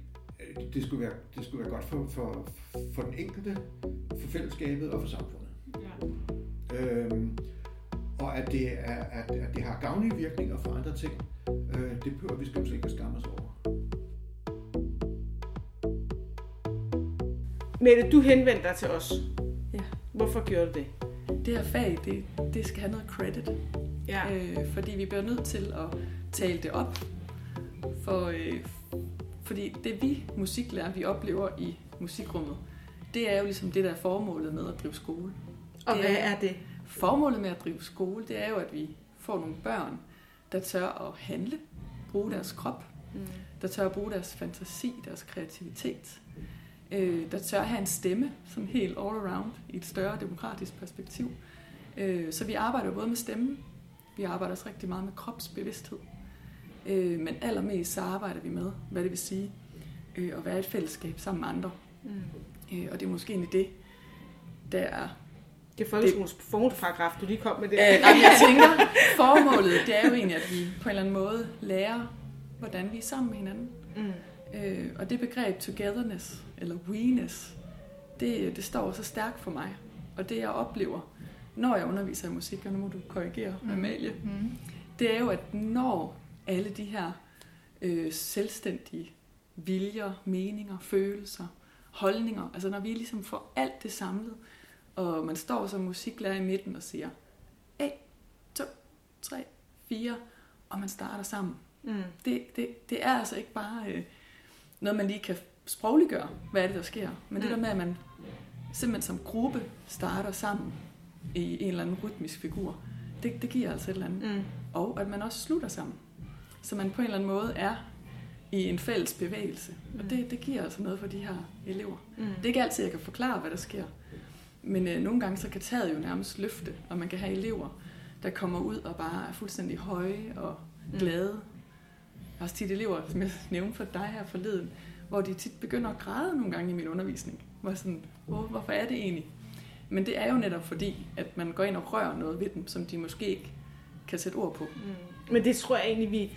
Det skulle være, det skulle være godt for, for, for den enkelte, for fællesskabet og for samfundet. Ja. Øhm, og at det, er, at, at det har gavnlige virkninger for andre ting, øh, det behøver vi skal ikke at skamme os over. Mette, du henvendte dig til os. Ja. Hvorfor gjorde du det? Det her fag, det, det skal have noget credit, Ja. øh, fordi vi bliver nødt til at tale det op. For, øh, fordi det vi musiklærer, vi oplever i musikrummet, det er jo ligesom det, der er formålet med at drive skole. Og det hvad er- er det? Formålet med at drive skole, det er jo, at vi får nogle børn, der tør at handle, bruge deres krop, Mm. der tør at bruge deres fantasi, deres kreativitet, øh, der tør have en stemme, sådan helt all around, i et større demokratisk perspektiv. Øh, så vi arbejder både med stemmen, vi arbejder også rigtig meget med kropsbevidsthed, øh, men allermest så arbejder vi med, hvad det vil sige øh, at være et fællesskab sammen med andre. Mm. Øh, og det er måske egentlig det, der er Det er folkeskolens formålsparagraf, du lige kom med der. Øh, nej, men jeg tænker, formålet det er jo egentlig, at vi på en eller anden måde lærer, hvordan vi er sammen med hinanden. Mm. Øh, og det begreb togetherness, eller we-ness, det, det står så stærkt for mig. Og det jeg oplever, når jeg underviser i musik, og nu må du korrigere, mm. Amalie, Mm. det er jo, at når alle de her øh, selvstændige viljer, meninger, følelser, holdninger, altså når vi ligesom får alt det samlet, og man står som musiklærer i midten og siger 1, 2, 3, 4, og man starter sammen. Mm. Det, det, det er altså ikke bare øh, noget, man lige kan sprogliggøre, hvad er det, der sker. Men det Mm. der med, at man simpelthen som gruppe starter sammen i en eller anden rytmisk figur, det, det giver altså et eller andet Mm. og at man også slutter sammen. Så man på en eller anden måde er i en fælles bevægelse. Og det, det giver altså noget for de her elever. Mm. Det er ikke altid, jeg kan forklare, hvad der sker. Men øh, nogle gange så kan taget jo nærmest løfte, og man kan have elever, der kommer ud og bare er fuldstændig høje og Mm. glade. Også tit elever, som jeg nævnte for dig her forleden, hvor de tit begynder at græde nogle gange i min undervisning. Hvor sådan, hvor, hvorfor er det egentlig? Men det er jo netop fordi, at man går ind og rører noget ved dem, som de måske ikke kan sætte ord på. Mm. Men det tror jeg egentlig, vi...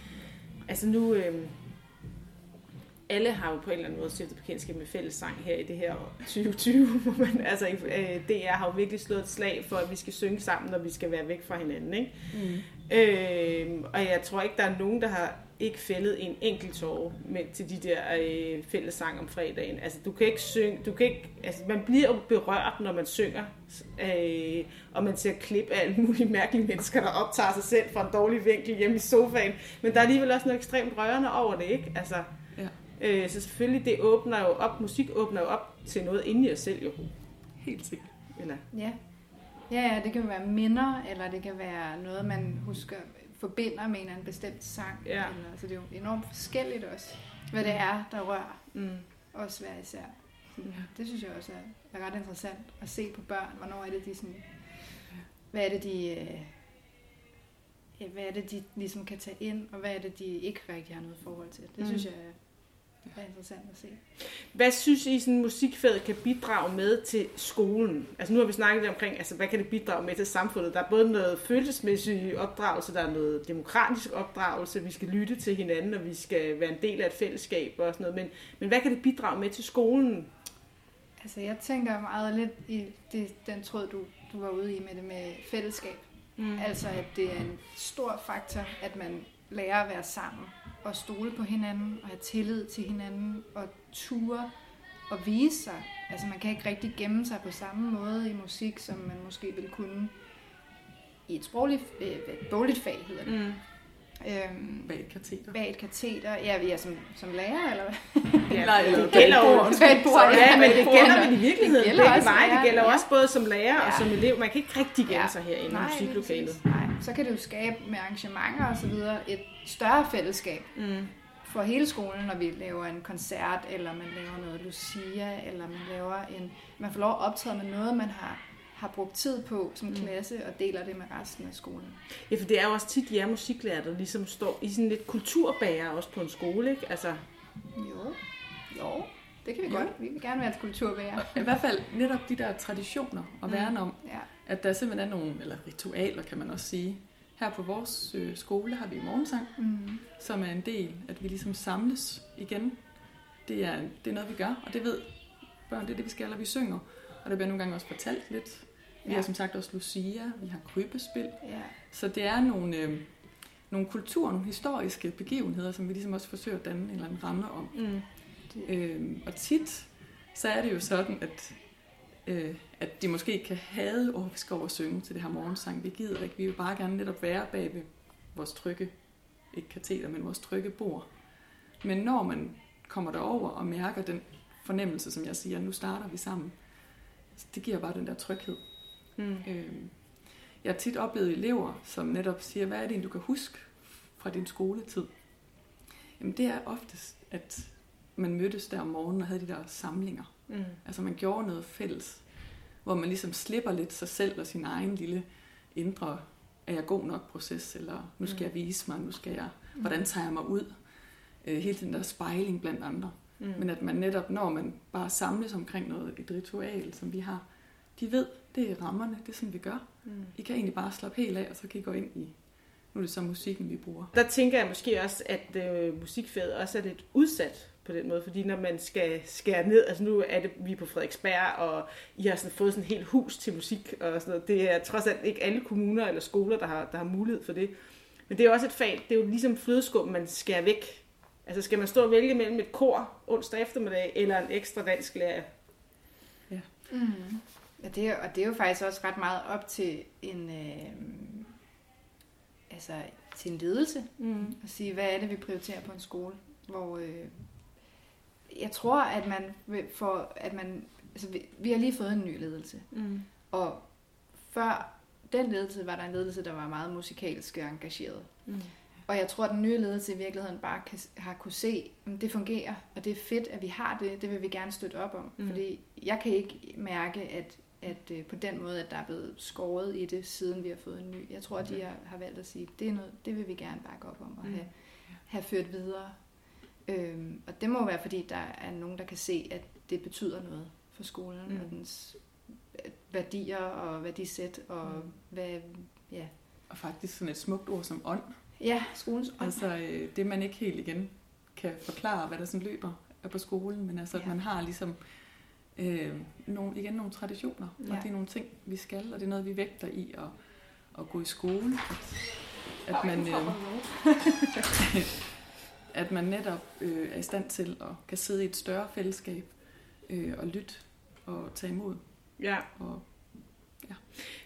Altså nu... Øh, alle har jo på en eller anden måde stiftet bekendtskab med fællessang her i det her år 2020. hvor man, altså, øh, DR har jo virkelig slået et slag for, at vi skal synge sammen, når vi skal være væk fra hinanden. Ikke? Mm. Øh, og jeg tror ikke, der er nogen, der har ikke fældet en enkelt tårer med, til de der øh, fællessang om fredagen. Altså, du kan ikke synge, du kan ikke, altså, man bliver jo berørt, når man synger, øh, og man ser klip af alle mulige mærkelige mennesker, der optager sig selv fra en dårlig vinkel hjemme i sofaen. Men der er alligevel også noget ekstremt rørende over det, ikke? Altså, Ja. øh, så selvfølgelig, det åbner jo op, musik åbner jo op til noget inde i os selv, jo. Helt sikkert. Eller, Ja. Ja, ja, det kan være minder, eller det kan være noget, man husker, forbinder med en eller anden bestemt sang. Ja. Eller, så det er jo enormt forskelligt også, hvad det er, der rører mm. os hver især. Så Ja. Det synes jeg også er, er ret interessant at se på børn. Hvornår er det, de sådan... Hvad er det, de... øh, Ja, hvad er det, de ligesom kan tage ind, og hvad er det, de ikke rigtig har noget forhold til. Det Mm. synes jeg er, er interessant at se. Hvad synes I, sådan musikfaget kan bidrage med til skolen? Altså nu har vi snakket omkring, altså hvad kan det bidrage med til samfundet? Der er både noget følelsesmæssig opdragelse, der er noget demokratisk opdragelse, vi skal lytte til hinanden, og vi skal være en del af et fællesskab og sådan noget. Men, men hvad kan det bidrage med til skolen? Altså, jeg tænker meget lidt i det, den tråd, du, du var ude i med det med fællesskab. Mm. Altså, at det er en stor faktor, at man lærer at være sammen og stole på hinanden og have tillid til hinanden og ture og vise sig. Altså, man kan ikke rigtig gemme sig på samme måde i musik, som man måske ville kunne i et sprogligt, øh, et bogligt fag, hedder det. Mm. Øhm, Bag et kateter. bag et kateter. Ja, vi er som, som lærer, eller hvad? Ja, Nej, det eller gælder jo bag et Bag et bord, Ja, men det gælder vel i virkeligheden Det gælder også veje. Det gælder ja. også både som lærer og Ja. som elev. Man kan ikke rigtig gemme Ja. sig herinde i musiklokalet. Nej, så kan det jo skabe med arrangementer og så videre et større fællesskab Mm. for hele skolen, når vi laver en koncert, eller man laver noget Lucia, eller man laver en... Man får lov at optræde med noget, man har, har brugt tid på som klasse, og deler det med resten af skolen. Ja, for det er jo også tit jer musiklærer, der ligesom står i sådan lidt kulturbærer også på en skole, ikke? Altså, Jo, jo, det kan vi Jo. godt. Vi vil gerne være et kulturbærer. I hvert fald netop de der traditioner at værne om, Ja. At der simpelthen er nogle, eller ritualer kan man også sige. Her på vores øh, skole har vi morgensang, Mm. som er en del, at vi ligesom samles igen. Det er, det er noget, vi gør, og det ved børn, det er det, vi skal, og vi synger. Og der bliver nogle gange også fortalt lidt. Vi Ja. har som sagt også Lucia, vi har krybespil. ja. Så det er nogle, øh, nogle kulturer, nogle historiske begivenheder, som vi ligesom også forsøger at danne en eller anden ramme om. mm. Øh, og tit, så er det jo sådan, at, øh, at de måske kan have, åh, vi skal over og synge til det her morgensang. Vi gider ikke, vi vil bare gerne netop være bag ved vores trygge, ikke kateter, men vores trygge bord. Men når man kommer derover og mærker den fornemmelse, som jeg siger, nu starter vi sammen, det giver bare den der tryghed. Mm. Øh, jeg har tit oplevet elever, som netop siger, hvad er det, du kan huske fra din skoletid? Jamen det er oftest, at man mødtes der om morgenen og havde de der samlinger. Mm. Altså man gjorde noget fælles, hvor man ligesom slipper lidt sig selv og sin egen lille indre, er jeg god nok proces, eller nu skal jeg vise mig, nu skal jeg, hvordan tager jeg mig ud? Øh, hele den der spejling blandt andre. Mm. Men at man netop, når man bare samles omkring noget, et ritual, som vi har, de ved, det er rammerne, det er sådan, vi gør. Mm. I kan egentlig bare slappe helt af, og så kan I gå ind i, nu er det så musikken, vi bruger. Der tænker jeg måske også, at øh, musikfaget også er lidt udsat på den måde, fordi når man skal skære ned, altså nu er det, vi er på Frederiksberg, og I har sådan fået sådan et helt hus til musik og sådan noget. Det er trods alt ikke alle kommuner eller skoler, der har, der har mulighed for det. Men det er også et fag, det er jo ligesom flødeskum, man skærer væk. Altså skal man stå og vælge mellem et kor onsdag eftermiddag, eller en ekstra dansk lærer? Mm. Ja, det er, og det er jo faktisk også ret meget op til en, øh, altså, til en ledelse Mm. at sige, hvad er det, vi prioriterer på en skole, hvor øh, jeg tror, at man får, at man, altså, vi, vi har lige fået en ny ledelse, Mm. og før den ledelse var der en ledelse, der var meget musikalsk engageret. Mm. Og jeg tror, at den nye ledelse i virkeligheden bare kan, har kunne se, at det fungerer, og det er fedt, at vi har det. Det vil vi gerne støtte op om. Mm. Mm. Fordi jeg kan ikke mærke, at, at øh, på den måde, at der er blevet skåret i det, siden vi har fået en ny. Jeg tror, at de har, har valgt at sige, at det, er noget, det vil vi gerne bakke op om og Mm. have, have ført videre. Øhm, og det må være, fordi der er nogen, der kan se, at det betyder noget for skolen Mm. og dens øh, værdier og værdisæt og Mm. hvad, ja, Og faktisk sådan et smukt ord som ånd. ja skolens ånd. Altså øh, det, man ikke helt igen kan forklare, hvad der sådan løber er på skolen, men altså, at Ja. man har ligesom øh, nogle, igen nogle traditioner. Ja. og det er nogle ting, vi skal, og det er noget, vi vægter i at, at gå i skole. At, at man, øh, at man netop øh, er i stand til at kan sidde i et større fællesskab øh, og lytte og tage imod. Ja. Og,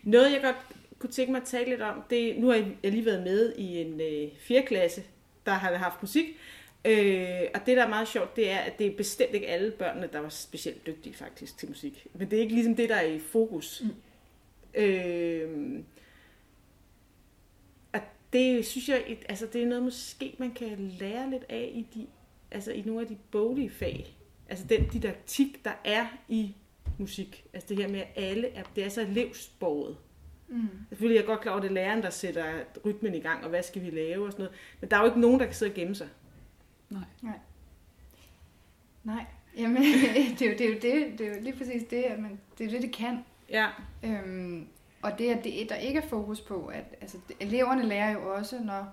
Noget, jeg godt kunne tænke mig at tale lidt om, det nu har jeg lige været med i en øh, 4. klasse, der har haft musik. Øh, og det, der er meget sjovt, det er, at det er bestemt ikke alle børnene, der var specielt dygtige faktisk til musik. Men det er ikke ligesom det, der er i fokus. Mm. Øh, det synes jeg, et- altså det er noget måske, man kan lære lidt af i, de, altså i nogle af de boglige fag. Altså den didaktik, der er i musik. Altså det her med, at alle er, det er så elevsborget. Mm. Selvfølgelig er jeg godt klar over, at det er læreren, der sætter rytmen i gang, og hvad skal vi lave og sådan noget. Men der er jo ikke nogen, der kan sidde og gemme sig. Nej, jamen det er, jo, det, er jo det, det er jo lige præcis det, at man, det er det, det kan. Ja. Øhm, og det, at det, der ikke er fokus på, at altså, eleverne lærer jo også, når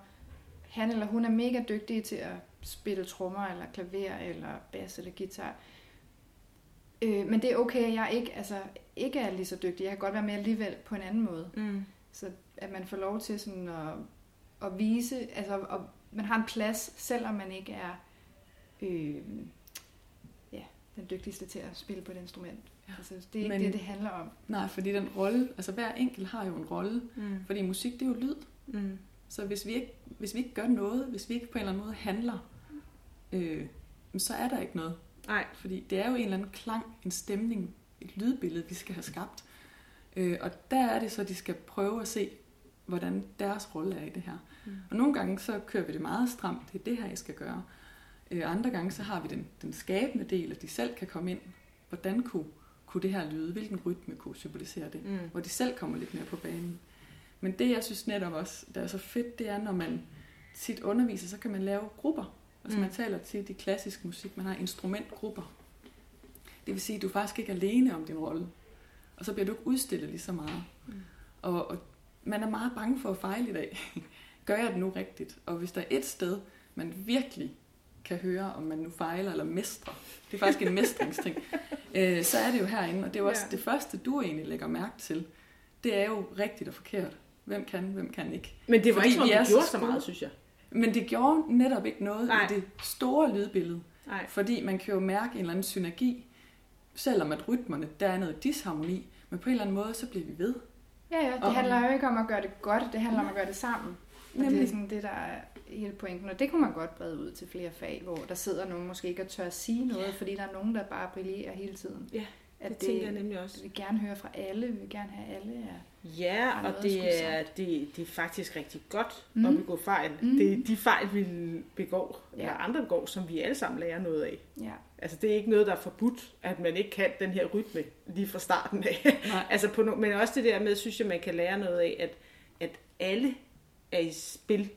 han eller hun er mega dygtige til at spille trommer, eller klaver, eller bas, eller guitar. Øh, men det er okay, at jeg ikke, altså, ikke er lige så dygtig. Jeg kan godt være med alligevel på en anden måde. Mm. Så at man får lov til sådan at, at vise, altså at man har en plads, selvom man ikke er øh, ja, den dygtigste til at spille på et instrument. Ja. Altså, det er ikke Men- det, det handler om. nej, fordi den rolle, altså hver enkelt har jo en rolle, Mm. fordi musik det er jo lyd. Mm. Så hvis vi ikke, hvis vi ikke gør noget, hvis vi ikke på en eller anden måde handler, øh, så er der ikke noget. Nej. Fordi det er jo en eller anden klang, en stemning, et lydbillede, vi skal have skabt. Øh, og der er det så, de skal prøve at se, hvordan deres rolle er i det her. Mm. Og nogle gange så kører vi det meget stramt, det er det her, jeg skal gøre. Øh, andre gange så har vi den, den skabende del, at de selv kan komme ind. Hvordan kunne, kunne det her lyde? Hvilken rytme kunne symbolisere det? Mm. hvor de selv kommer lidt mere på banen. Men det, jeg synes netop også, der er så fedt, det er, når man tit underviser, så kan man lave grupper. Altså Mm. man taler tit i klassisk musik, man har instrumentgrupper. Det vil sige, at du er faktisk ikke alene om din rolle. Og så bliver du ikke udstillet lige så meget. Mm. Og, og man er meget bange for at fejle i dag. Gør jeg det nu rigtigt? Og hvis der er et sted, man virkelig kan høre, om man nu fejler eller mestrer, det er faktisk en mestringsting, øh, så er det jo herinde. Og det er jo også Ja. det første, du egentlig lægger mærke til. Det er jo rigtigt og forkert. Hvem kan, hvem kan ikke. Men det var Fordi ikke, som om gjorde så meget, synes jeg. Men det gjorde netop ikke noget Nej. i det store lydbillede. Nej. Fordi man kan jo mærke en eller anden synergi, selvom at rytmerne, der er noget disharmoni, men på en eller anden måde, så bliver vi ved. Ja, ja, det Og- handler jo ikke om at gøre det godt, det handler om at gøre det sammen. Og det er Nemlig. sådan det, der er hele pointen. Og det kunne man godt brede ud til flere fag, hvor der sidder nogen måske ikke og tør at sige noget, fordi der er nogen, der bare brillerer hele tiden. Ja, At Det tænker jeg nemlig også. Vi vil gerne høre fra alle, vi vil gerne have alle. Ja. Ja, og det er, det, det er faktisk rigtig godt Mm. at begå fejl. Mm. Det er de fejl, vi begår, Ja. eller andre begår, som vi alle sammen lærer noget af. ja. Altså, det er ikke noget, der er forbudt, at man ikke kan den her rytme lige fra starten af. Altså, på no- men også det der med, synes jeg, man kan lære noget af, at, at alle er i spil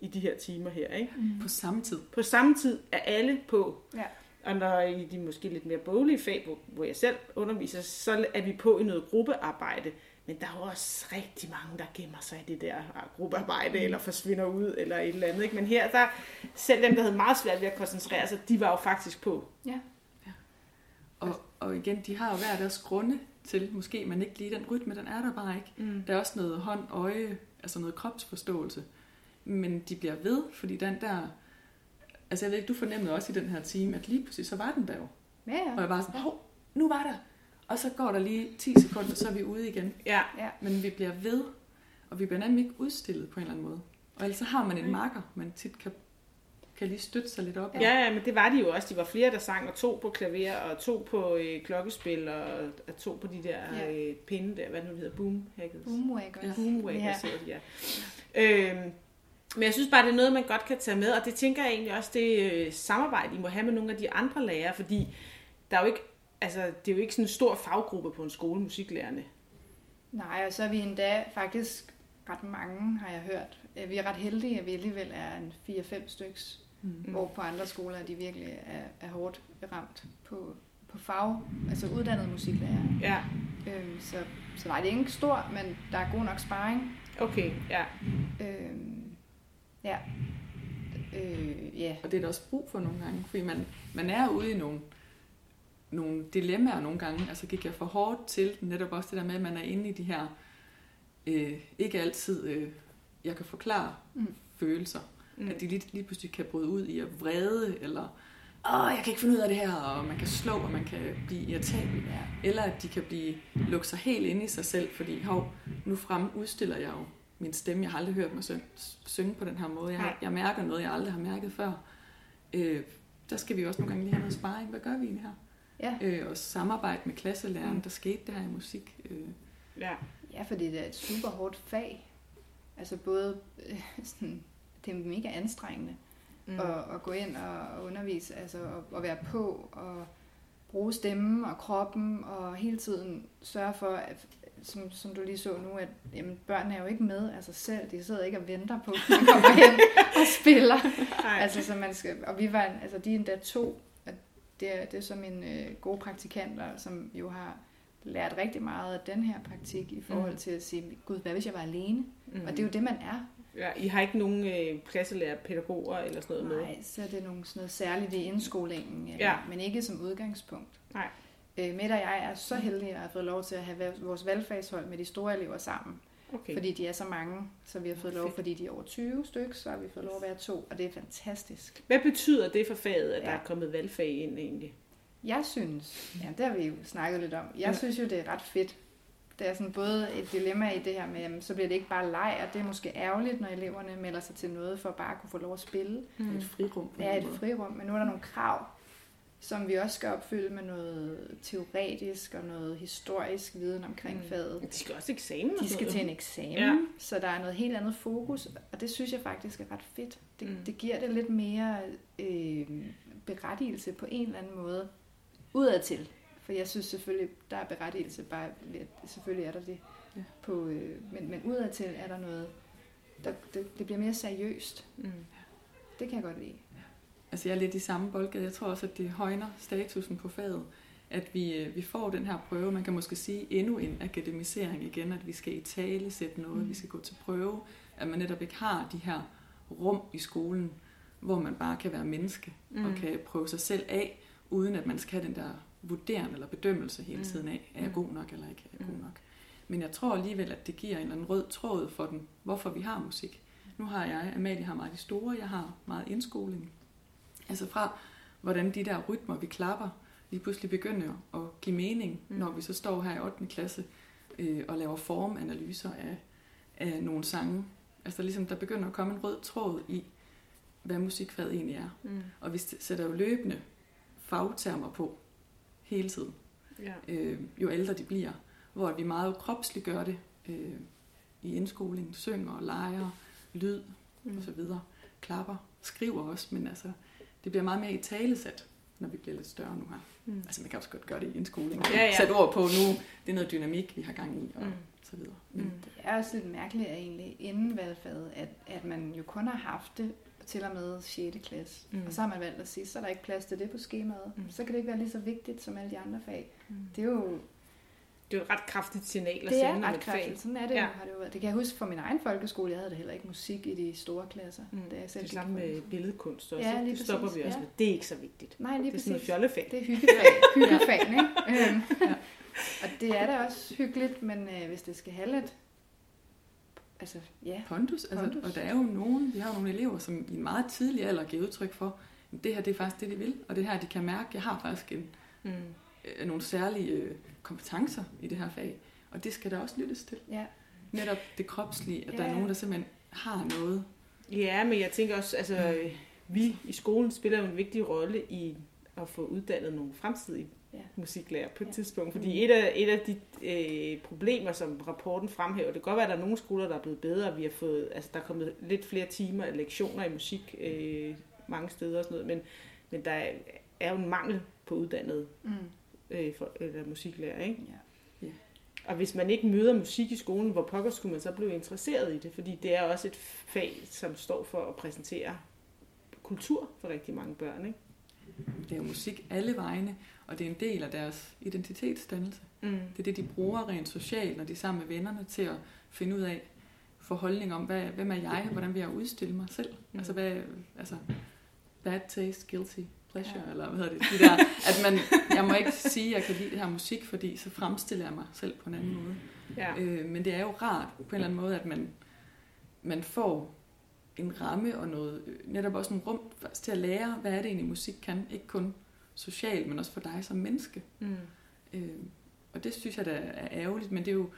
i de her timer her, ikke? Mm. På samme tid. På samme tid er alle på. Ja. Og når i de måske lidt mere boglige fag, hvor, hvor jeg selv underviser, så er vi på i noget gruppearbejde. Men der er jo også rigtig mange, der gemmer sig i det der gruppearbejde, eller forsvinder ud, eller et eller andet. Ikke? Men her, der, selv dem, der havde meget svært ved at koncentrere sig, de var jo faktisk på. ja. Og, og igen, de har jo hver deres grunde til, måske man ikke lige den rytme, den er der bare ikke. Mm. Der er også noget hånd, øje, altså noget kropsforståelse. Men de bliver ved, fordi den der... Altså jeg ved ikke, du fornemmede også i den her time, at lige pludselig så var den der jo. Ja, ja. Og jeg var sådan, hov, nu var der. Og så går der lige 10 sekunder, så er vi ude igen. Ja, ja. Men vi bliver ved, og vi bliver nemlig ikke udstillet på en eller anden måde. Og ellers så har man en marker, man tit kan, kan lige støtte sig lidt op. ja, ja, men det var de jo også. De var flere, der sang, og to på klaver, og to på øh, klokkespil, og, og to på de der Ja. øh, pinde der, hvad nu det hedder, boomhackers. Boomwaggers. Ja. Boomwaggers Ja. hedder de, ja. Øhm, Men jeg synes bare, det er noget, man godt kan tage med, og det tænker jeg egentlig også, det øh, samarbejde, I må have med nogle af de andre lærere, fordi der er jo ikke, altså, det er jo ikke sådan en stor faggruppe på en skole, musiklærerne. Nej, og så er vi endda faktisk ret mange, har jeg hørt. Øh, Vi er ret heldige, at vi alligevel er en 4-5 styks, mm. hvor på andre skoler de virkelig er, er hårdt ramt på, på fag, altså uddannede musiklærere. Ja, Øhm, så, så nej, det er ikke stor, men der er god nok sparring. okay, ja. Øhm, ja. Øh, ja. Og det er der også brug for nogle gange, fordi man, man er ude i nogle, nogle dilemmaer nogle gange. Altså gik jeg for hårdt til netop også det der med, at man er inde i de her, øh, ikke altid, øh, jeg kan forklare Mm. følelser. Mm. Mm. At de lige, lige pludselig kan bryde ud i at vrede, eller åh, jeg kan ikke finde ud af det her, og man kan slå, og man kan blive irritabel. ja. Eller at de kan blive lukke sig helt ind i sig selv, fordi hov, nu frem udstiller jeg jo min stemme. Jeg har aldrig hørt mig synge, synge på den her måde. Jeg, har, jeg mærker noget, jeg aldrig har mærket før. Øh, der skal vi også nogle gange lige have noget sparring. Hvad gør vi egentlig her? Ja. Øh, og samarbejde med klasselæreren, Mm. der skete det her i musik. Øh, ja. ja, fordi det er et super hårdt fag. Altså både, øh, sådan, det er mega anstrengende mm. at, at gå ind og undervise, altså at, at være på og bruge stemmen og kroppen og hele tiden sørge for, at, som, som du lige så nu, at jamen, børnene er jo ikke med af sig selv. De sidder ikke og venter på, at man kommer hen og spiller. Nej. Altså, så man skal, og vi var, altså de er endda to, og det er, det er så mine øh, gode praktikanter, som jo har lært rigtig meget af den her praktik i forhold Mm. til at sige, gud, hvad hvis jeg var alene? mm. Og det er jo det, man er. ja, I har ikke nogen øh, klasselærer, pædagoger eller sådan noget med? Nej, så er det nogle, sådan noget særligt i indskolingen, eller, Ja. men ikke som udgangspunkt. Nej. Øh, Mette og jeg er så heldige at have fået lov til at have vores valgfagshold med de store elever sammen. Okay. Fordi de er så mange, så vi har fået lov, fordi de er over 20 stykker, så har vi fået lov at være to, og det er fantastisk. Hvad betyder det for faget, at Ja. der er kommet valgfag ind egentlig? Jeg synes, ja, det har vi jo snakket lidt om, jeg Ja. synes jo, det er ret fedt. Det er sådan både et dilemma i det her med, jamen, så bliver det ikke bare leg, og det er måske ærgerligt, når eleverne melder sig til noget for bare at kunne få lov at spille. mm. Et frirum Ja, et frirum, men nu er der nogle krav, som vi også skal opfylde med noget teoretisk og noget historisk viden omkring Mm. faget. De skal også eksamen De skal til en eksamen, Ja. så der er noget helt andet fokus, og det synes jeg faktisk er ret fedt. Det, Mm. det giver det lidt mere øh, berettigelse på en eller anden måde udadtil. For jeg synes selvfølgelig, der er berettigelse, bare selvfølgelig er der det. Ja. På, øh, men, men udadtil er der noget, der, det, det bliver mere seriøst. Mm. Det kan jeg godt lide. Altså jeg er lidt i samme boldgade. Jeg tror også, at det højner statusen på faget, at vi, øh, vi får den her prøve. Man kan måske sige endnu en akademisering igen, at vi skal i tale sætte noget, mm. vi skal gå til prøve, at man netop ikke har de her rum i skolen, hvor man bare kan være menneske mm. og kan prøve sig selv af, uden at man skal have den der vurdering eller bedømmelse hele Mm. tiden af, er jeg Mm. god nok eller ikke er jeg god Mm. nok. Men jeg tror alligevel, at det giver en eller anden rød tråd for den, hvorfor vi har musik. Nu har jeg, Amalie har meget de store, jeg har meget indskoling. Altså fra, hvordan de der rytmer, vi klapper, lige pludselig begynder at give mening, Mm. når vi så står her i 8. klasse øh, og laver formanalyser af, af nogle sange. Altså der, ligesom, der begynder at komme en rød tråd i, hvad musikfaget egentlig er. Mm. Og vi sætter jo løbende fagtermer på hele tiden, Ja. øh, jo ældre de bliver, hvor vi meget kropsligt gør det øh, i indskolingen, synger, leger, lyd Mm. og så videre, klapper, skriver også, men altså, det bliver meget mere i talesæt, når vi bliver lidt større nu her. Mm. Altså man kan også godt gøre det i indskolingen. Ja, ja. Sæt ord på nu, det er noget dynamik, vi har gang i, og Mm. så videre. Mm. Men, Det er også lidt mærkeligt at egentlig inden valgfaget, at, at man jo kun har haft det til og med 6. klasse. Mm. Mm. Og så har man valgt at sige, så er der ikke plads til det på skemaet. Mm. Mm. Så kan det ikke være lige så vigtigt som alle de andre fag. Mm. Det er jo Det er jo et ret kraftigt signal at det er sende om ret et fag. kraftigt. Sådan er det Ja. ja. jo, har det jo været. Det kan jeg huske fra min egen folkeskole. Jeg havde det heller ikke musik i de store klasser. Mm. Da jeg selv Det gik samme med billedkunst også. Ja, lige det stopper præcis, vi også ja. med. Det er ikke så vigtigt. Nej, lige Det er sådan noget præcis. fjollefag. Det er hyggefag. hyggefag, ikke? Øhm, Og det er da også hyggeligt, men øh, hvis det skal have lidt... Altså, ja. Pondus, altså, Pondus. og der er jo nogen, vi har jo nogle elever, som i en meget tidlig alder giver udtryk for, at det her det er faktisk det, de vil, og det her, de kan mærke, jeg har faktisk en, Mm. Øh, nogle særlige øh, kompetencer i det her fag, og det skal der også lyttes til. ja. Netop det kropslige, at Ja, der er ja. nogen, der simpelthen har noget. Ja, men jeg tænker også, altså, vi i skolen spiller jo en vigtig rolle i at få uddannet nogle fremtidige Ja. musiklærer på et Ja. tidspunkt. Fordi et af, et af de øh, problemer, som rapporten fremhæver, det kan godt være, at der er nogle skoler, der er blevet bedre, og vi har fået, altså der er kommet lidt flere timer af lektioner i musik øh, mange steder og sådan noget, men, men der er, er jo en mangel på uddannede Mm. Øh, for, eller musiklærer, ikke? Ja. Og hvis man ikke møder musik i skolen, hvor pokker skulle man så blive interesseret i det? Fordi det er også et fag, som står for at præsentere kultur for rigtig mange børn, ikke? Det er jo musik alle vegne, og det er en del af deres identitetsdannelse. Mm. Det er det, de bruger rent socialt, når de er sammen med vennerne, til at finde ud af, få holdning om, hvad, hvem er jeg, hvordan vil jeg udstille mig selv? Mm. Mm. Altså, hvad, altså, bad taste, guilty pleasure, Ja. eller hvad hedder det? De der, at man, jeg må ikke sige, at jeg kan lide det her musik, fordi så fremstiller jeg mig selv på en anden måde. Ja. Øh, men det er jo rart på en eller anden måde, at man, man får en ramme og noget, øh, netop også en rum faktisk til at lære, hvad er det egentlig musik kan. Ikke kun socialt, men også for dig som menneske. Mm. Øh, og det synes jeg da er ærgerligt, men det er jo,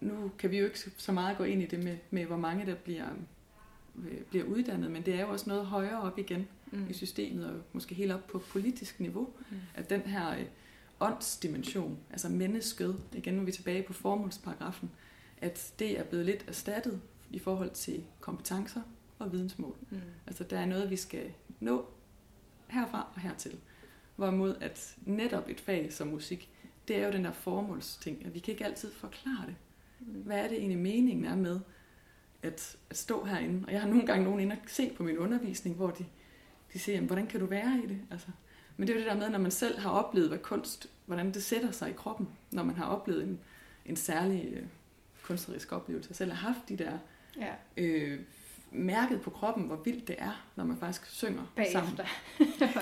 nu kan vi jo ikke så meget gå ind i det med, med hvor mange der bliver, øh, bliver uddannet, men det er jo også noget højere op igen Mm. i systemet, og måske helt op på politisk niveau, Mm. at den her øh, åndsdimension, altså mennesket, igen nu er vi tilbage på formålsparagrafen, at det er blevet lidt erstattet i forhold til kompetencer og vidensmål. Mm. Altså der er noget, vi skal nå herfra og hertil. Hvorimod at netop et fag som musik, det er jo den der formålsting, at vi kan ikke altid forklare det. Hvad er det egentlig meningen er med at, at stå herinde? Og jeg har nogle gange nogen inde og se på min undervisning, hvor de, de siger, "Jamen, hvordan kan du være i det? Altså, men det er jo det der med, når man selv har oplevet, hvad kunst, hvordan det sætter sig i kroppen, når man har oplevet en, en særlig øh, kunstnerisk oplevelse, og selv har haft de der Ja, øh, mærket på kroppen, hvor vildt det er, når man faktisk synger sammen. bagefter.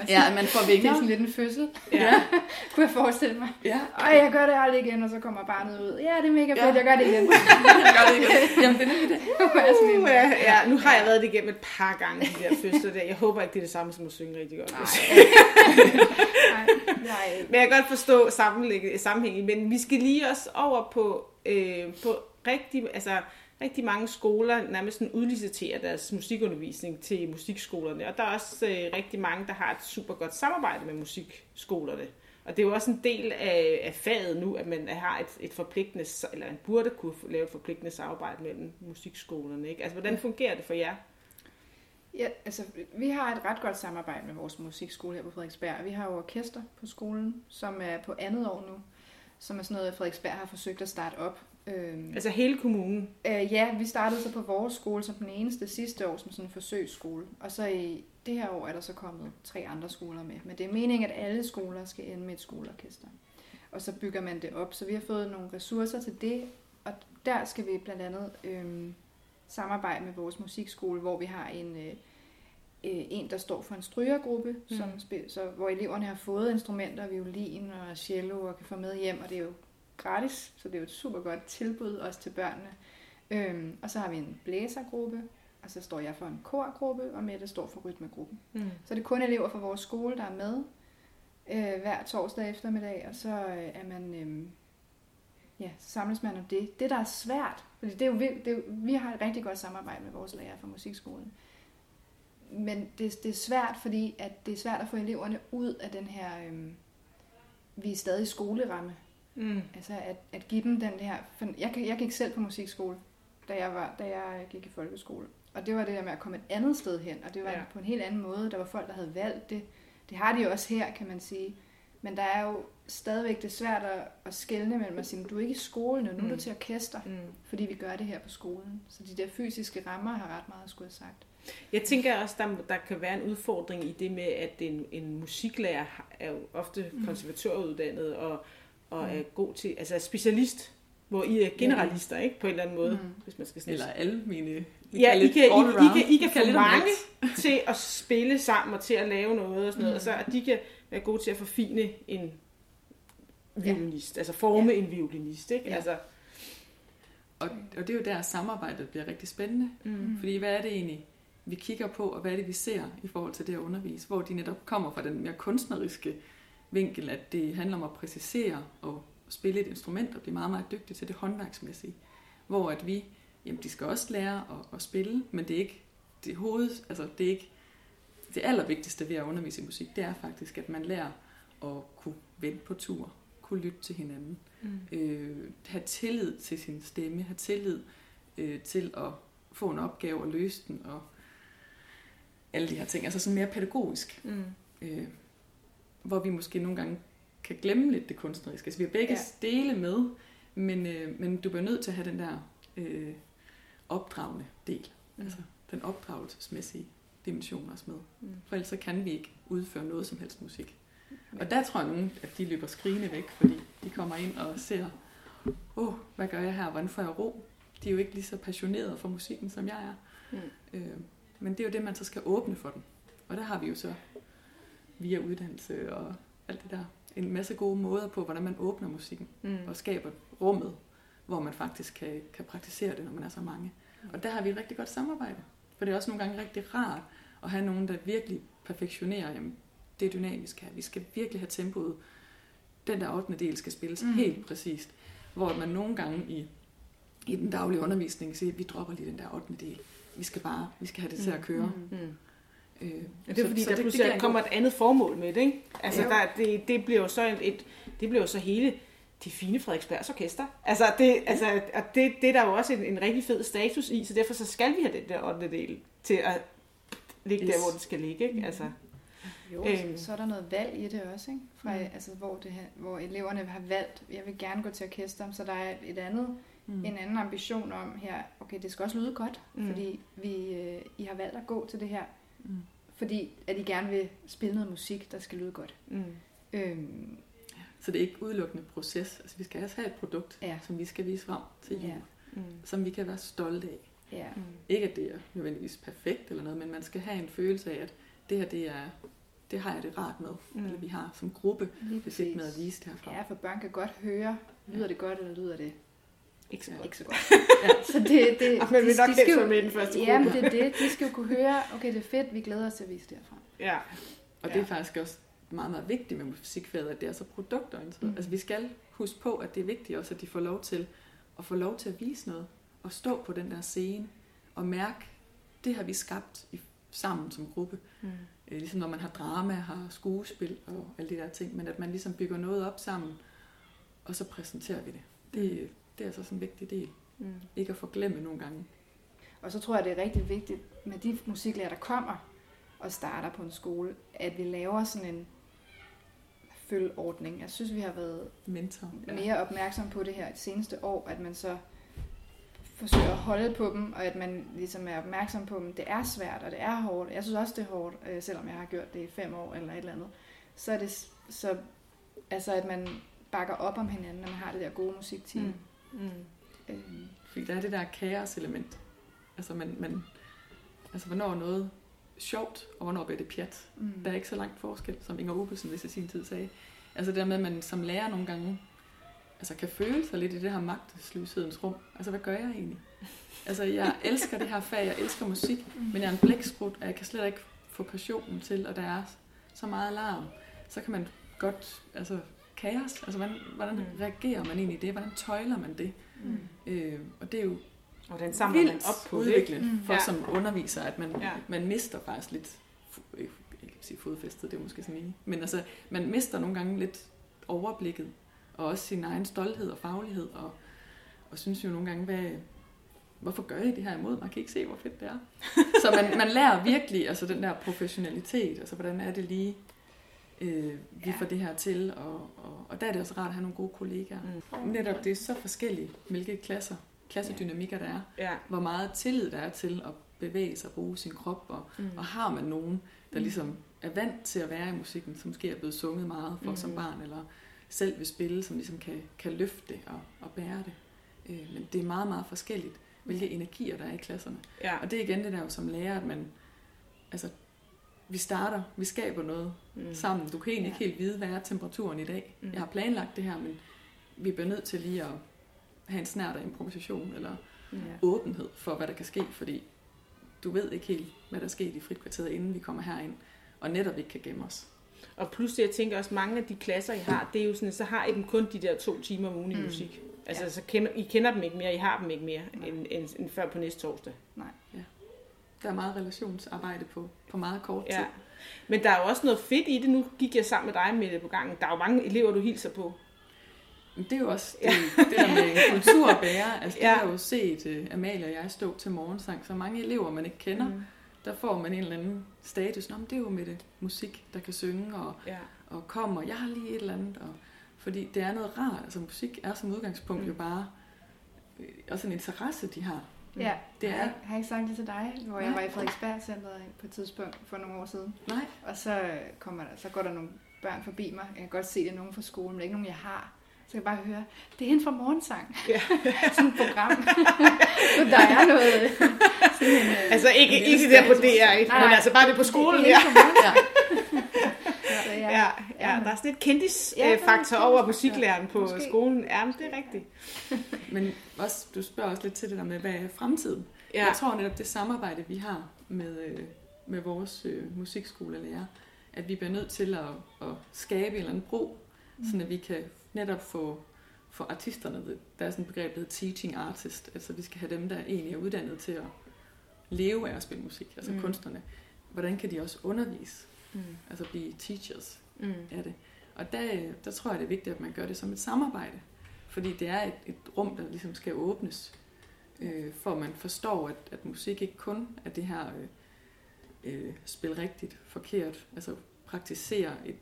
Ja, at man får Det er vinger. sådan lidt en fødsel, Ja, kunne jeg forestille mig. ja. Ej, jeg gør det aldrig igen, og så kommer barnet ud. Ja, det er mega fedt, Ja. jeg gør det igen. Jeg gør det ikke. Jamen, det er nemlig det. Er Uh, ja, ja, nu har jeg været det igennem et par gange, de der fødsler der. Jeg håber ikke, det er det samme som at synge rigtig godt. Nej, nej. Men jeg kan godt forstå sammenhængen, men vi skal lige også over på, øh, på rigtig, altså, rigtig mange skoler nærmest sådan udliciterer deres musikundervisning til musikskolerne, og der er også øh, rigtig mange, der har et super godt samarbejde med musikskolerne. Og det er jo også en del af, af faget nu, at man har et, et forpligtende, eller man burde kunne lave et forpligtende samarbejde mellem musikskolerne. Ikke? Altså, hvordan fungerer det for jer? Ja, altså, vi har et ret godt samarbejde med vores musikskole her på Frederiksberg. Vi har jo orkester på skolen, som er på andet år nu, som er sådan noget, Frederiksberg har forsøgt at starte op. Øhm, Altså hele kommunen? Øh, ja, vi startede så på vores skole som den eneste sidste år som sådan en forsøgsskole. Og så i det her år er der så kommet tre andre skoler med. Men det er meningen, at alle skoler skal ende med et skoleorkester. Og så bygger man det op. Så vi har fået nogle ressourcer til det. Og der skal vi blandt andet øhm, samarbejde med vores musikskole, hvor vi har en, øh, øh, en der står for en strygergruppe, mm. som spil, så, hvor eleverne har fået instrumenter, violin og cello og kan få med hjem. Og det er jo gratis, så det er jo et super godt tilbud også til børnene. Øhm, og så har vi en blæsergruppe, og så står jeg for en korgruppe, og Mette står for rytmegruppen. Mm. Så det er kun elever fra vores skole, der er med øh, hver torsdag eftermiddag, og så øh, er man, øh, ja, så samles man om det. Det, der er svært, fordi det er jo, det er jo, vi har et rigtig godt samarbejde med vores lærer fra musikskolen. Men det, det er svært, fordi at det er svært at få eleverne ud af den her, øh, vi er stadig i skoleramme. Mm. Altså at, at give dem den her... For jeg, jeg gik selv på musikskole, da jeg, var, da jeg gik i folkeskole. Og det var det der med at komme et andet sted hen, og det var Ja. på en helt anden måde. Der var folk, der havde valgt det. Det har de jo også her, kan man sige. Men der er jo stadigvæk det svært at, at skelne mellem at sige, du er ikke i skole nu, nu er du Mm. til orkester, Mm. fordi vi gør det her på skolen. Så de der fysiske rammer har ret meget skulle have sagt. Jeg tænker også, der, der kan være en udfordring i det med, at en, en musiklærer er jo ofte Mm. konservatoruddannet og, og er god til, altså er specialist, hvor I er generalister, ikke? På en eller anden måde, Mm. hvis man skal sådan Eller alle mine... vi Ja, I kan, I, I, kan, I kan få mange til at spille sammen og til at lave noget og sådan noget, Mm. og så at de kan være gode til at forfine en violinist, altså forme en violinist, ikke? Ja. Altså, Og, og det er jo der, samarbejdet bliver rigtig spændende. mm. Fordi hvad er det egentlig, vi kigger på, og hvad er det, vi ser i forhold til det at undervise, hvor de netop kommer fra den mere kunstneriske vinkel, at det handler om at præcisere og spille et instrument og blive meget, meget dygtig til det håndværksmæssige. Hvor at vi, jamen de skal også lære at, at spille, men det er ikke det hoved, altså det er ikke det allervigtigste ved at undervise i musik, det er faktisk, at man lærer at kunne vente på tur, kunne lytte til hinanden, Mm. øh, have tillid til sin stemme, have tillid øh, til at få en opgave og løse den, og alle de her ting. Altså sådan mere pædagogisk, Mm. øh, hvor vi måske nogle gange kan glemme lidt det kunstneriske. Altså vi har begge Ja. dele med, men, øh, men du bliver nødt til at have den der øh, opdragende del. Mm. Altså den opdragelsesmæssige dimension også med. Mm. For ellers så kan vi ikke udføre noget som helst musik. Og der tror jeg nogen, at de løber skrigende væk, fordi de kommer ind og ser, åh, oh, hvad gør jeg her, hvordan får jeg ro? De er jo ikke lige så passionerede for musikken, som jeg er. Mm. Øh, men det er jo det, man så skal åbne for dem. Og der har vi jo så via uddannelse og alt det der, en masse gode måder på, hvordan man åbner musikken Mm. og skaber rummet, hvor man faktisk kan, kan praktisere det, når man er så mange. Og der har vi et rigtig godt samarbejde. For det er også nogle gange rigtig rart at have nogen, der virkelig perfektionerer, jamen, det er dynamisk her. Vi skal virkelig have tempoet. Den der 8. del skal spilles Mm. mm. helt præcist. Hvor man nogle gange i, i den daglige undervisning siger, vi dropper lige den der 8. del. Vi skal bare, vi skal have det til at køre. Mm. Øh, det er fordi, så der det- det pludselig en kommer et andet formål med det, ikke? Altså, Jo. der, det, det bliver jo så et, et, det bliver jo så hele det fine Frederiksbergs Orkester. Altså, det, altså, og det, det er der jo også en, en rigtig fed status i, så derfor så skal vi have den der 8. del til at ligge yes. der, hvor den skal ligge, ikke? Altså, Jo, Øhm. så er der noget valg i det også, ikke? Fra, Mm. mm. altså, hvor, det hvor eleverne har valgt, jeg vil gerne gå til orkester, så der er et andet, Mm. mm. en anden ambition om her, okay, det skal også lyde godt, Mm. mm. fordi vi, øh, I har valgt at gå til det her, Mm. fordi at I gerne vil spille noget musik, der skal lyde godt. mm. Øhm, Så det er ikke udelukkende proces. Altså, vi skal også have et produkt, Ja. som vi skal vise frem til jul, Ja. Mm. som vi kan være stolte af. ja. Mm. Ikke at det er nødvendigvis perfekt eller noget, men man skal have en følelse af, at det her, det er, det har jeg det rart med. Mm. Eller vi har som gruppe fedt med at vise det herfra. Ja, for børn kan godt høre, lyder det godt, eller lyder det Ikke så godt. ikke så godt. ja, så det, det, Og man vil nok helst være med i den første Ja, men gruppe. det er det. De skal jo kunne høre, okay, det er fedt, vi glæder os til at vise det herfra. Ja. Og det er faktisk også meget, meget vigtigt med musikfaget, at det er så produktorienteret. Mm. Mm. Altså vi skal huske på, at det er vigtigt også, at de får lov til at få lov til at vise noget, og stå på den der scene, og mærke, det har vi skabt i, sammen som gruppe. Mm. Øh, ligesom når man har drama, har skuespil og alle de der ting, men at man ligesom bygger noget op sammen, og så præsenterer vi det. Det, det er altså sådan en vigtig del. Mm. Ikke at forglemme nogle gange. Og så tror jeg, det er rigtig vigtigt med de musiklærer, der kommer og starter på en skole, at vi laver sådan en følgeordning. Jeg synes, vi har været Mentor. mere opmærksom på det her det seneste år, at man så forsøger at holde på dem, og at man ligesom er opmærksom på dem. Det er svært, og det er hårdt. Jeg synes også, det er hårdt, øh, selvom jeg har gjort det i fem år eller et eller andet. Så er det så, altså, at man bakker op om hinanden, når man har det der gode musikteam. Mm. Mm. Mm. Øhm, Fordi der er det der kaos-element. Altså, man, man, altså hvornår er noget sjovt, og hvornår bliver det pjat. mm. Der er ikke så langt forskel, som Inger Opelsen hvis i sin tid sagde. Altså det der med, at man som lærer nogle gange altså kan føle sig lidt i det her magtesløshedens rum. Altså hvad gør jeg egentlig? Altså jeg elsker det her fag, jeg elsker musik, men jeg er en blæksprut, og jeg kan slet ikke få passionen til, og der er så meget larm. Så kan man godt, altså kaos, altså hvordan, hvordan Mm. reagerer man egentlig i det? Hvordan tøjler man det? Mm. Øh, og det er jo Og den samler man vildt op på det. udviklende Mm. for Ja. som underviser, at man, Ja. man mister faktisk lidt, ikke jeg kan sige fodfæstet, det er måske sådan lige, men altså, man mister nogle gange lidt overblikket, og også sin egen stolthed og faglighed, og, og synes jo nogle gange, hvad, hvorfor gør I det her imod mig? Kan I ikke se, hvor fedt det er? Så man, man lærer virkelig altså den der professionalitet, altså hvordan er det lige, øh, vi Ja. får det her til, og, og, og der er det også rart at have nogle gode kollegaer. Mm. Netop det er så forskelligt, hvilke klasser, klassedynamikker der er Ja. hvor meget tillid der er til at bevæge sig og bruge sin krop, og, Mm. og har man nogen, der Mm. ligesom er vant til at være i musikken, som måske er blevet sunget meget for Mm. mm. som barn, eller selv vil spille, som ligesom kan, kan løfte det og, og bære det. Øh, men det er meget, meget forskelligt, hvilke energier der er i klasserne. Ja. Og det er igen det der jo som lærer, at man, altså, vi starter, vi skaber noget Mm. mm. sammen. Du kan egentlig ikke helt vide, hvad er temperaturen i dag. Mm. Jeg har planlagt det her, men vi bliver nødt til lige at have en snært af improvisation, eller Ja. åbenhed for, hvad der kan ske, fordi du ved ikke helt, hvad der er sket i fritkvarteret, inden vi kommer herind, og netop ikke kan gemme os. Og plus jeg tænker også, mange af de klasser, I har, det er jo sådan, så har I dem kun de der to timer om ugen i Mm. musik. Altså, Ja. så kender, I kender dem ikke mere, I har dem ikke mere, end, end, end før på næste torsdag. Nej. Ja. der er meget relationsarbejde på, på meget kort tid. Ja. Men der er jo også noget fedt i det. Nu gik jeg sammen med dig med det på gangen. Der er jo mange elever, du hilser på. Men det er jo også det, det der med kultur at bære. Altså, det Ja. har jo set uh, Amalie og jeg stå til morgensang. Så mange elever, man ikke kender, mm. der får man en eller anden status. Nå, men det er jo med det musik, der kan synge og, Ja. og kommer. Jeg har lige et eller andet. Og, fordi det er noget rart. Altså musik er som udgangspunkt mm. jo bare øh, også en interesse, de har. Ja, Det har er- jeg, har jeg ikke sagt det til dig, hvor jeg Nej. var i Frederiksberg Centeret på et tidspunkt for nogle år siden. Nej, Og så, kommer der, så går der nogle børn forbi mig. Jeg kan godt se, det er nogen fra skolen, men det er ikke nogen, jeg har. Så kan jeg bare høre, det er hende fra morgensang. Ja. sådan et program. så der er noget... Sådan en, øh, Altså ikke, en ikke der på. DR, men altså bare det på skolen. det er Ja. hende fra morgensang. Så ja, Ja, ja, der er sådan et Ja, kendis-faktor en over musiklæreren på Måske. skolen. Ja, men det er rigtigt. men også, du spørger også lidt til det der med, hvad er fremtiden? Ja. Jeg tror netop det samarbejde, vi har med, øh, med vores øh, musikskolelærer, at vi bliver nødt til at, at skabe en eller anden bro, mm. sådan at vi kan netop få, få artisterne, der er sådan et begreb, der hedder teaching artist, altså vi skal have dem, der egentlig er uddannet til at leve af at spille musik, altså mm. kunstnerne. Hvordan kan de også undervise, Mm. altså blive teachers Mm. af det? Og der, der tror jeg, det er vigtigt, at man gør det som et samarbejde, fordi det er et, et rum, der ligesom skal åbnes, øh, for at man forstår, at, at musik ikke kun er det her øh, øh, spil rigtigt, forkert, altså praktisere et,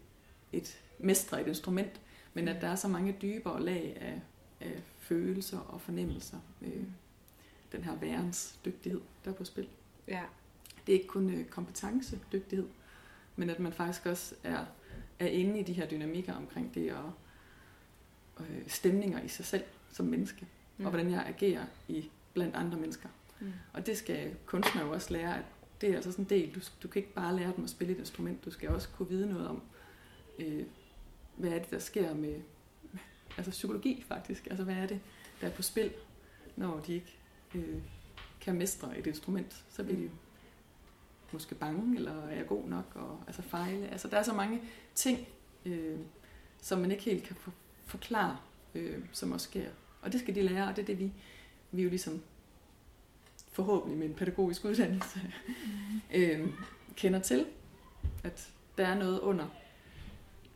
et mestre et instrument, men at der er så mange dybere lag af, af følelser og fornemmelser, øh, den her værens dygtighed, der er på spil. Ja. Det er ikke kun øh, kompetencedygtighed, men at man faktisk også er, er inde i de her dynamikker omkring det og øh, stemninger i sig selv som menneske, mm. og hvordan jeg agerer i blandt andre mennesker. Mm. Og det skal kunstnere jo også lære, at det er altså sådan en del. Du, du kan ikke bare lære dem at spille et instrument, du skal også kunne vide noget om, øh, hvad er det, der sker med altså psykologi faktisk. Altså hvad er det, der er på spil, når de ikke øh, kan mestre et instrument. Så bliver de måske bange, eller er jeg god nok, og altså fejle. Altså der er så mange ting, øh, som man ikke helt kan for, forklare, øh, som også sker. Og det skal de lære, og det er det, vi, vi jo ligesom forhåbentlig med en pædagogisk uddannelse øh, kender til, at der er noget under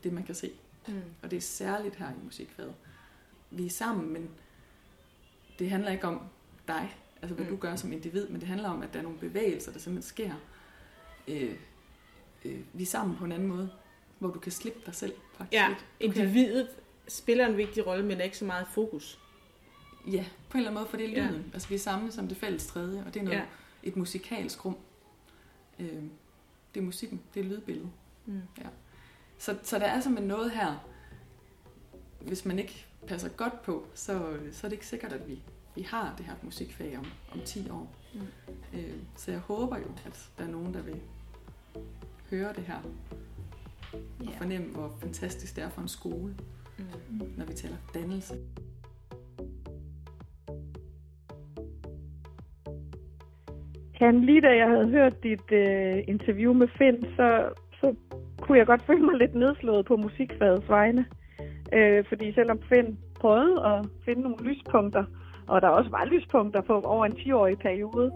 det, man kan se. Mm. Og det er særligt her i musikfaget. Vi er sammen, men det handler ikke om dig, altså hvad Mm. mm. du gør som individ, men det handler om, at der er nogle bevægelser, der simpelthen sker. Øh, øh, vi er sammen på en anden måde, hvor du kan slippe dig selv faktisk Ja. Du kan- individet spiller en vigtig rolle, men ikke så meget fokus. Ja, på en eller anden måde, for det er lyden. Ja. Altså vi er samlet som det fælles tredje, og det er noget, ja. et musikalsk rum. Øh, det er musikken, det er lydbilledet. Mm. Ja. Så, så der er simpelthen noget her, hvis man ikke passer godt på, så, så er det ikke sikkert, at vi, vi har det her musikfag om, om 10 år. Mm. Øh, så jeg håber jo, at der er nogen, der vil høre det her, og Ja. fornemme, hvor fantastisk det er for en skole, Mm. når vi taler dannelse. Kan, lige da jeg havde hørt dit øh, interview med Finn, så, så kunne jeg godt føle mig lidt nedslået på musikfagets vegne. Øh, fordi selvom Finn prøvede at finde nogle lyspunkter, og der også var lyspunkter på over en 10-årig periode,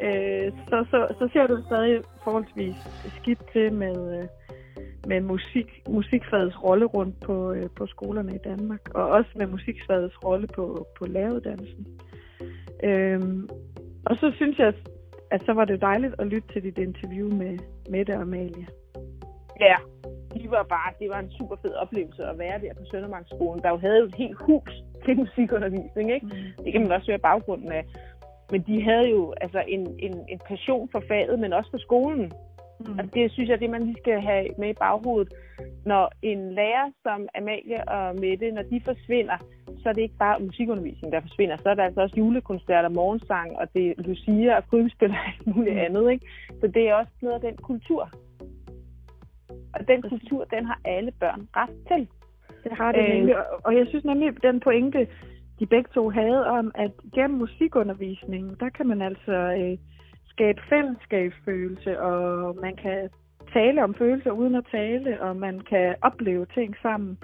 øh, så, så, så ser du stadig forholdsvis skidt til med, øh, med musik, musikfagets rolle rundt på, øh, på skolerne i Danmark, og også med musikfagets rolle på, på læreruddannelsen. Øh, og så synes jeg, at så var det dejligt at lytte til dit interview med Mette og Amalie. Ja, de var bare, det var en super fed oplevelse at være der på Søndermarksskolen, der jo havde et helt hus til musikundervisning, ikke? Det kan man også høre baggrunden af. Men de havde jo altså en, en, en passion for faget, men også for skolen. Mm. Og det synes jeg, det man lige skal have med i baghovedet. Når en lærer som Amalie og Mette, når de forsvinder, så er det ikke bare musikundervisning, der forsvinder. Så er der altså også julekoncerter, morgensang, og det er Lucia og krybespil og alt muligt andet. Ikke? Så det er også noget af den kultur. Og den kultur, den har alle børn ret til. Det har det Øh. nemlig. Og- Og jeg synes nemlig, den pointe, de begge to havde om, at gennem musikundervisningen, der kan man altså øh, skabe fællesskabsfølelse, og man kan tale om følelser uden at tale, og man kan opleve ting sammen.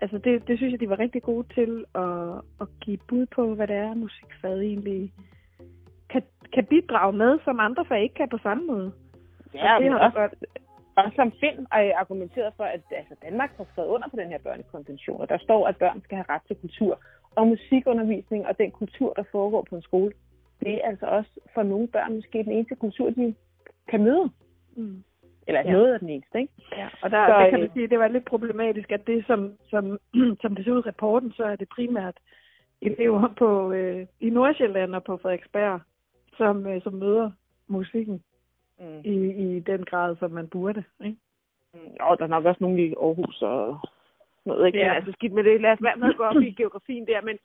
Altså det, det synes jeg, de var rigtig gode til at, at give bud på, hvad det er, musikfaget egentlig kan, kan bidrage med, som andre fag ikke kan på samme måde. Ja, Og det har også, godt. Også som Finn øh, argumenteret for, at altså, Danmark har skrevet under på den her børnekonvention, og der står, at børn skal have ret til kultur. Og musikundervisning og den kultur, der foregår på en skole, det er altså også for nogle børn måske den eneste kultur, de kan møde. Mm. Eller Ja. noget af den eneste, ikke? Ja, og der, Så, der kan øh, du sige, at det var lidt problematisk, at det, som, som, som det ser ud i rapporten, så er det primært elever på, øh, i Nordsjælland og på Frederiksberg, som, øh, som møder musikken Mm. i, i den grad, som man burde. Ikke? Og der er nok også nogle i Aarhus og noget, ikke? Ja. Ja. Altså skidt med det. Lad os være med at gå op i geografien der, men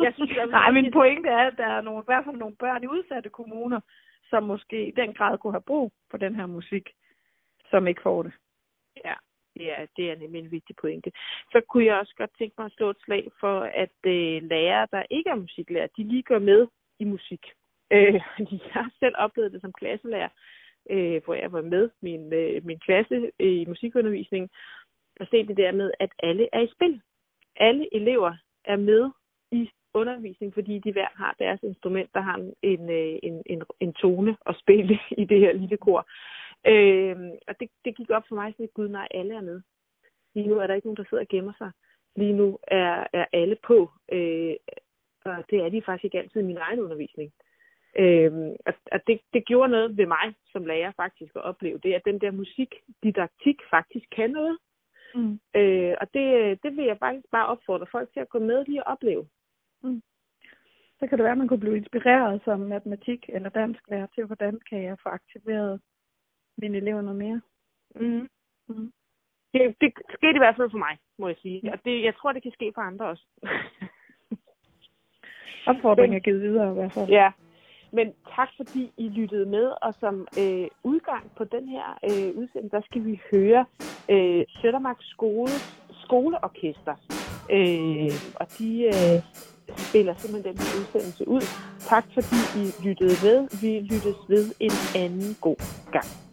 jeg synes, at Nej, min pointe er, at der er nogle, i hvert fald nogle børn i udsatte kommuner, som måske i den grad kunne have brug for den her musik, som ikke får det. Ja, det er, det er nemlig en vigtig pointe. Så kunne jeg også godt tænke mig at slå et slag for, at øh, lærere, der ikke er musiklærer, de lige går med i musik. Øh, jeg har selv oplevet det som klasselærer, øh, hvor jeg var med min, øh, min klasse øh, i musikundervisning, og se det der med, at alle er i spil. Alle elever er med i undervisning, fordi de hver har deres instrument, der har en, en, en, en, en tone at spille i det her lille kor. Øh, og det, det gik op for mig sådan, at gud nej, alle er med. Lige nu er der ikke nogen, der sidder og gemmer sig. Lige nu er, er alle på, øh, og det er de faktisk ikke altid i min egen undervisning. Øh, og og det, det gjorde noget ved mig som lærer faktisk at opleve det, at den der musikdidaktik faktisk kan noget. Mm. Øh, og det, det vil jeg faktisk bare opfordre folk til at gå med lige og opleve. Så kan det være, at man kunne blive inspireret som matematik- eller dansklærer til, hvordan kan jeg få aktiveret mine elever noget mere. Mm. Mm. Det, det skete i hvert fald for mig, må jeg sige. Og det, jeg tror, det kan ske for andre også. Opfordringen er givet videre i hvert fald. Ja, men tak fordi I lyttede med, og som øh, udgang på den her øh, udsendelse, der skal vi høre øh, Søndermarks skole, skoleorkester. Øh, og de øh, spiller simpelthen den her udsendelse ud. Tak fordi I lyttede med. Vi lyttes ved en anden god gang.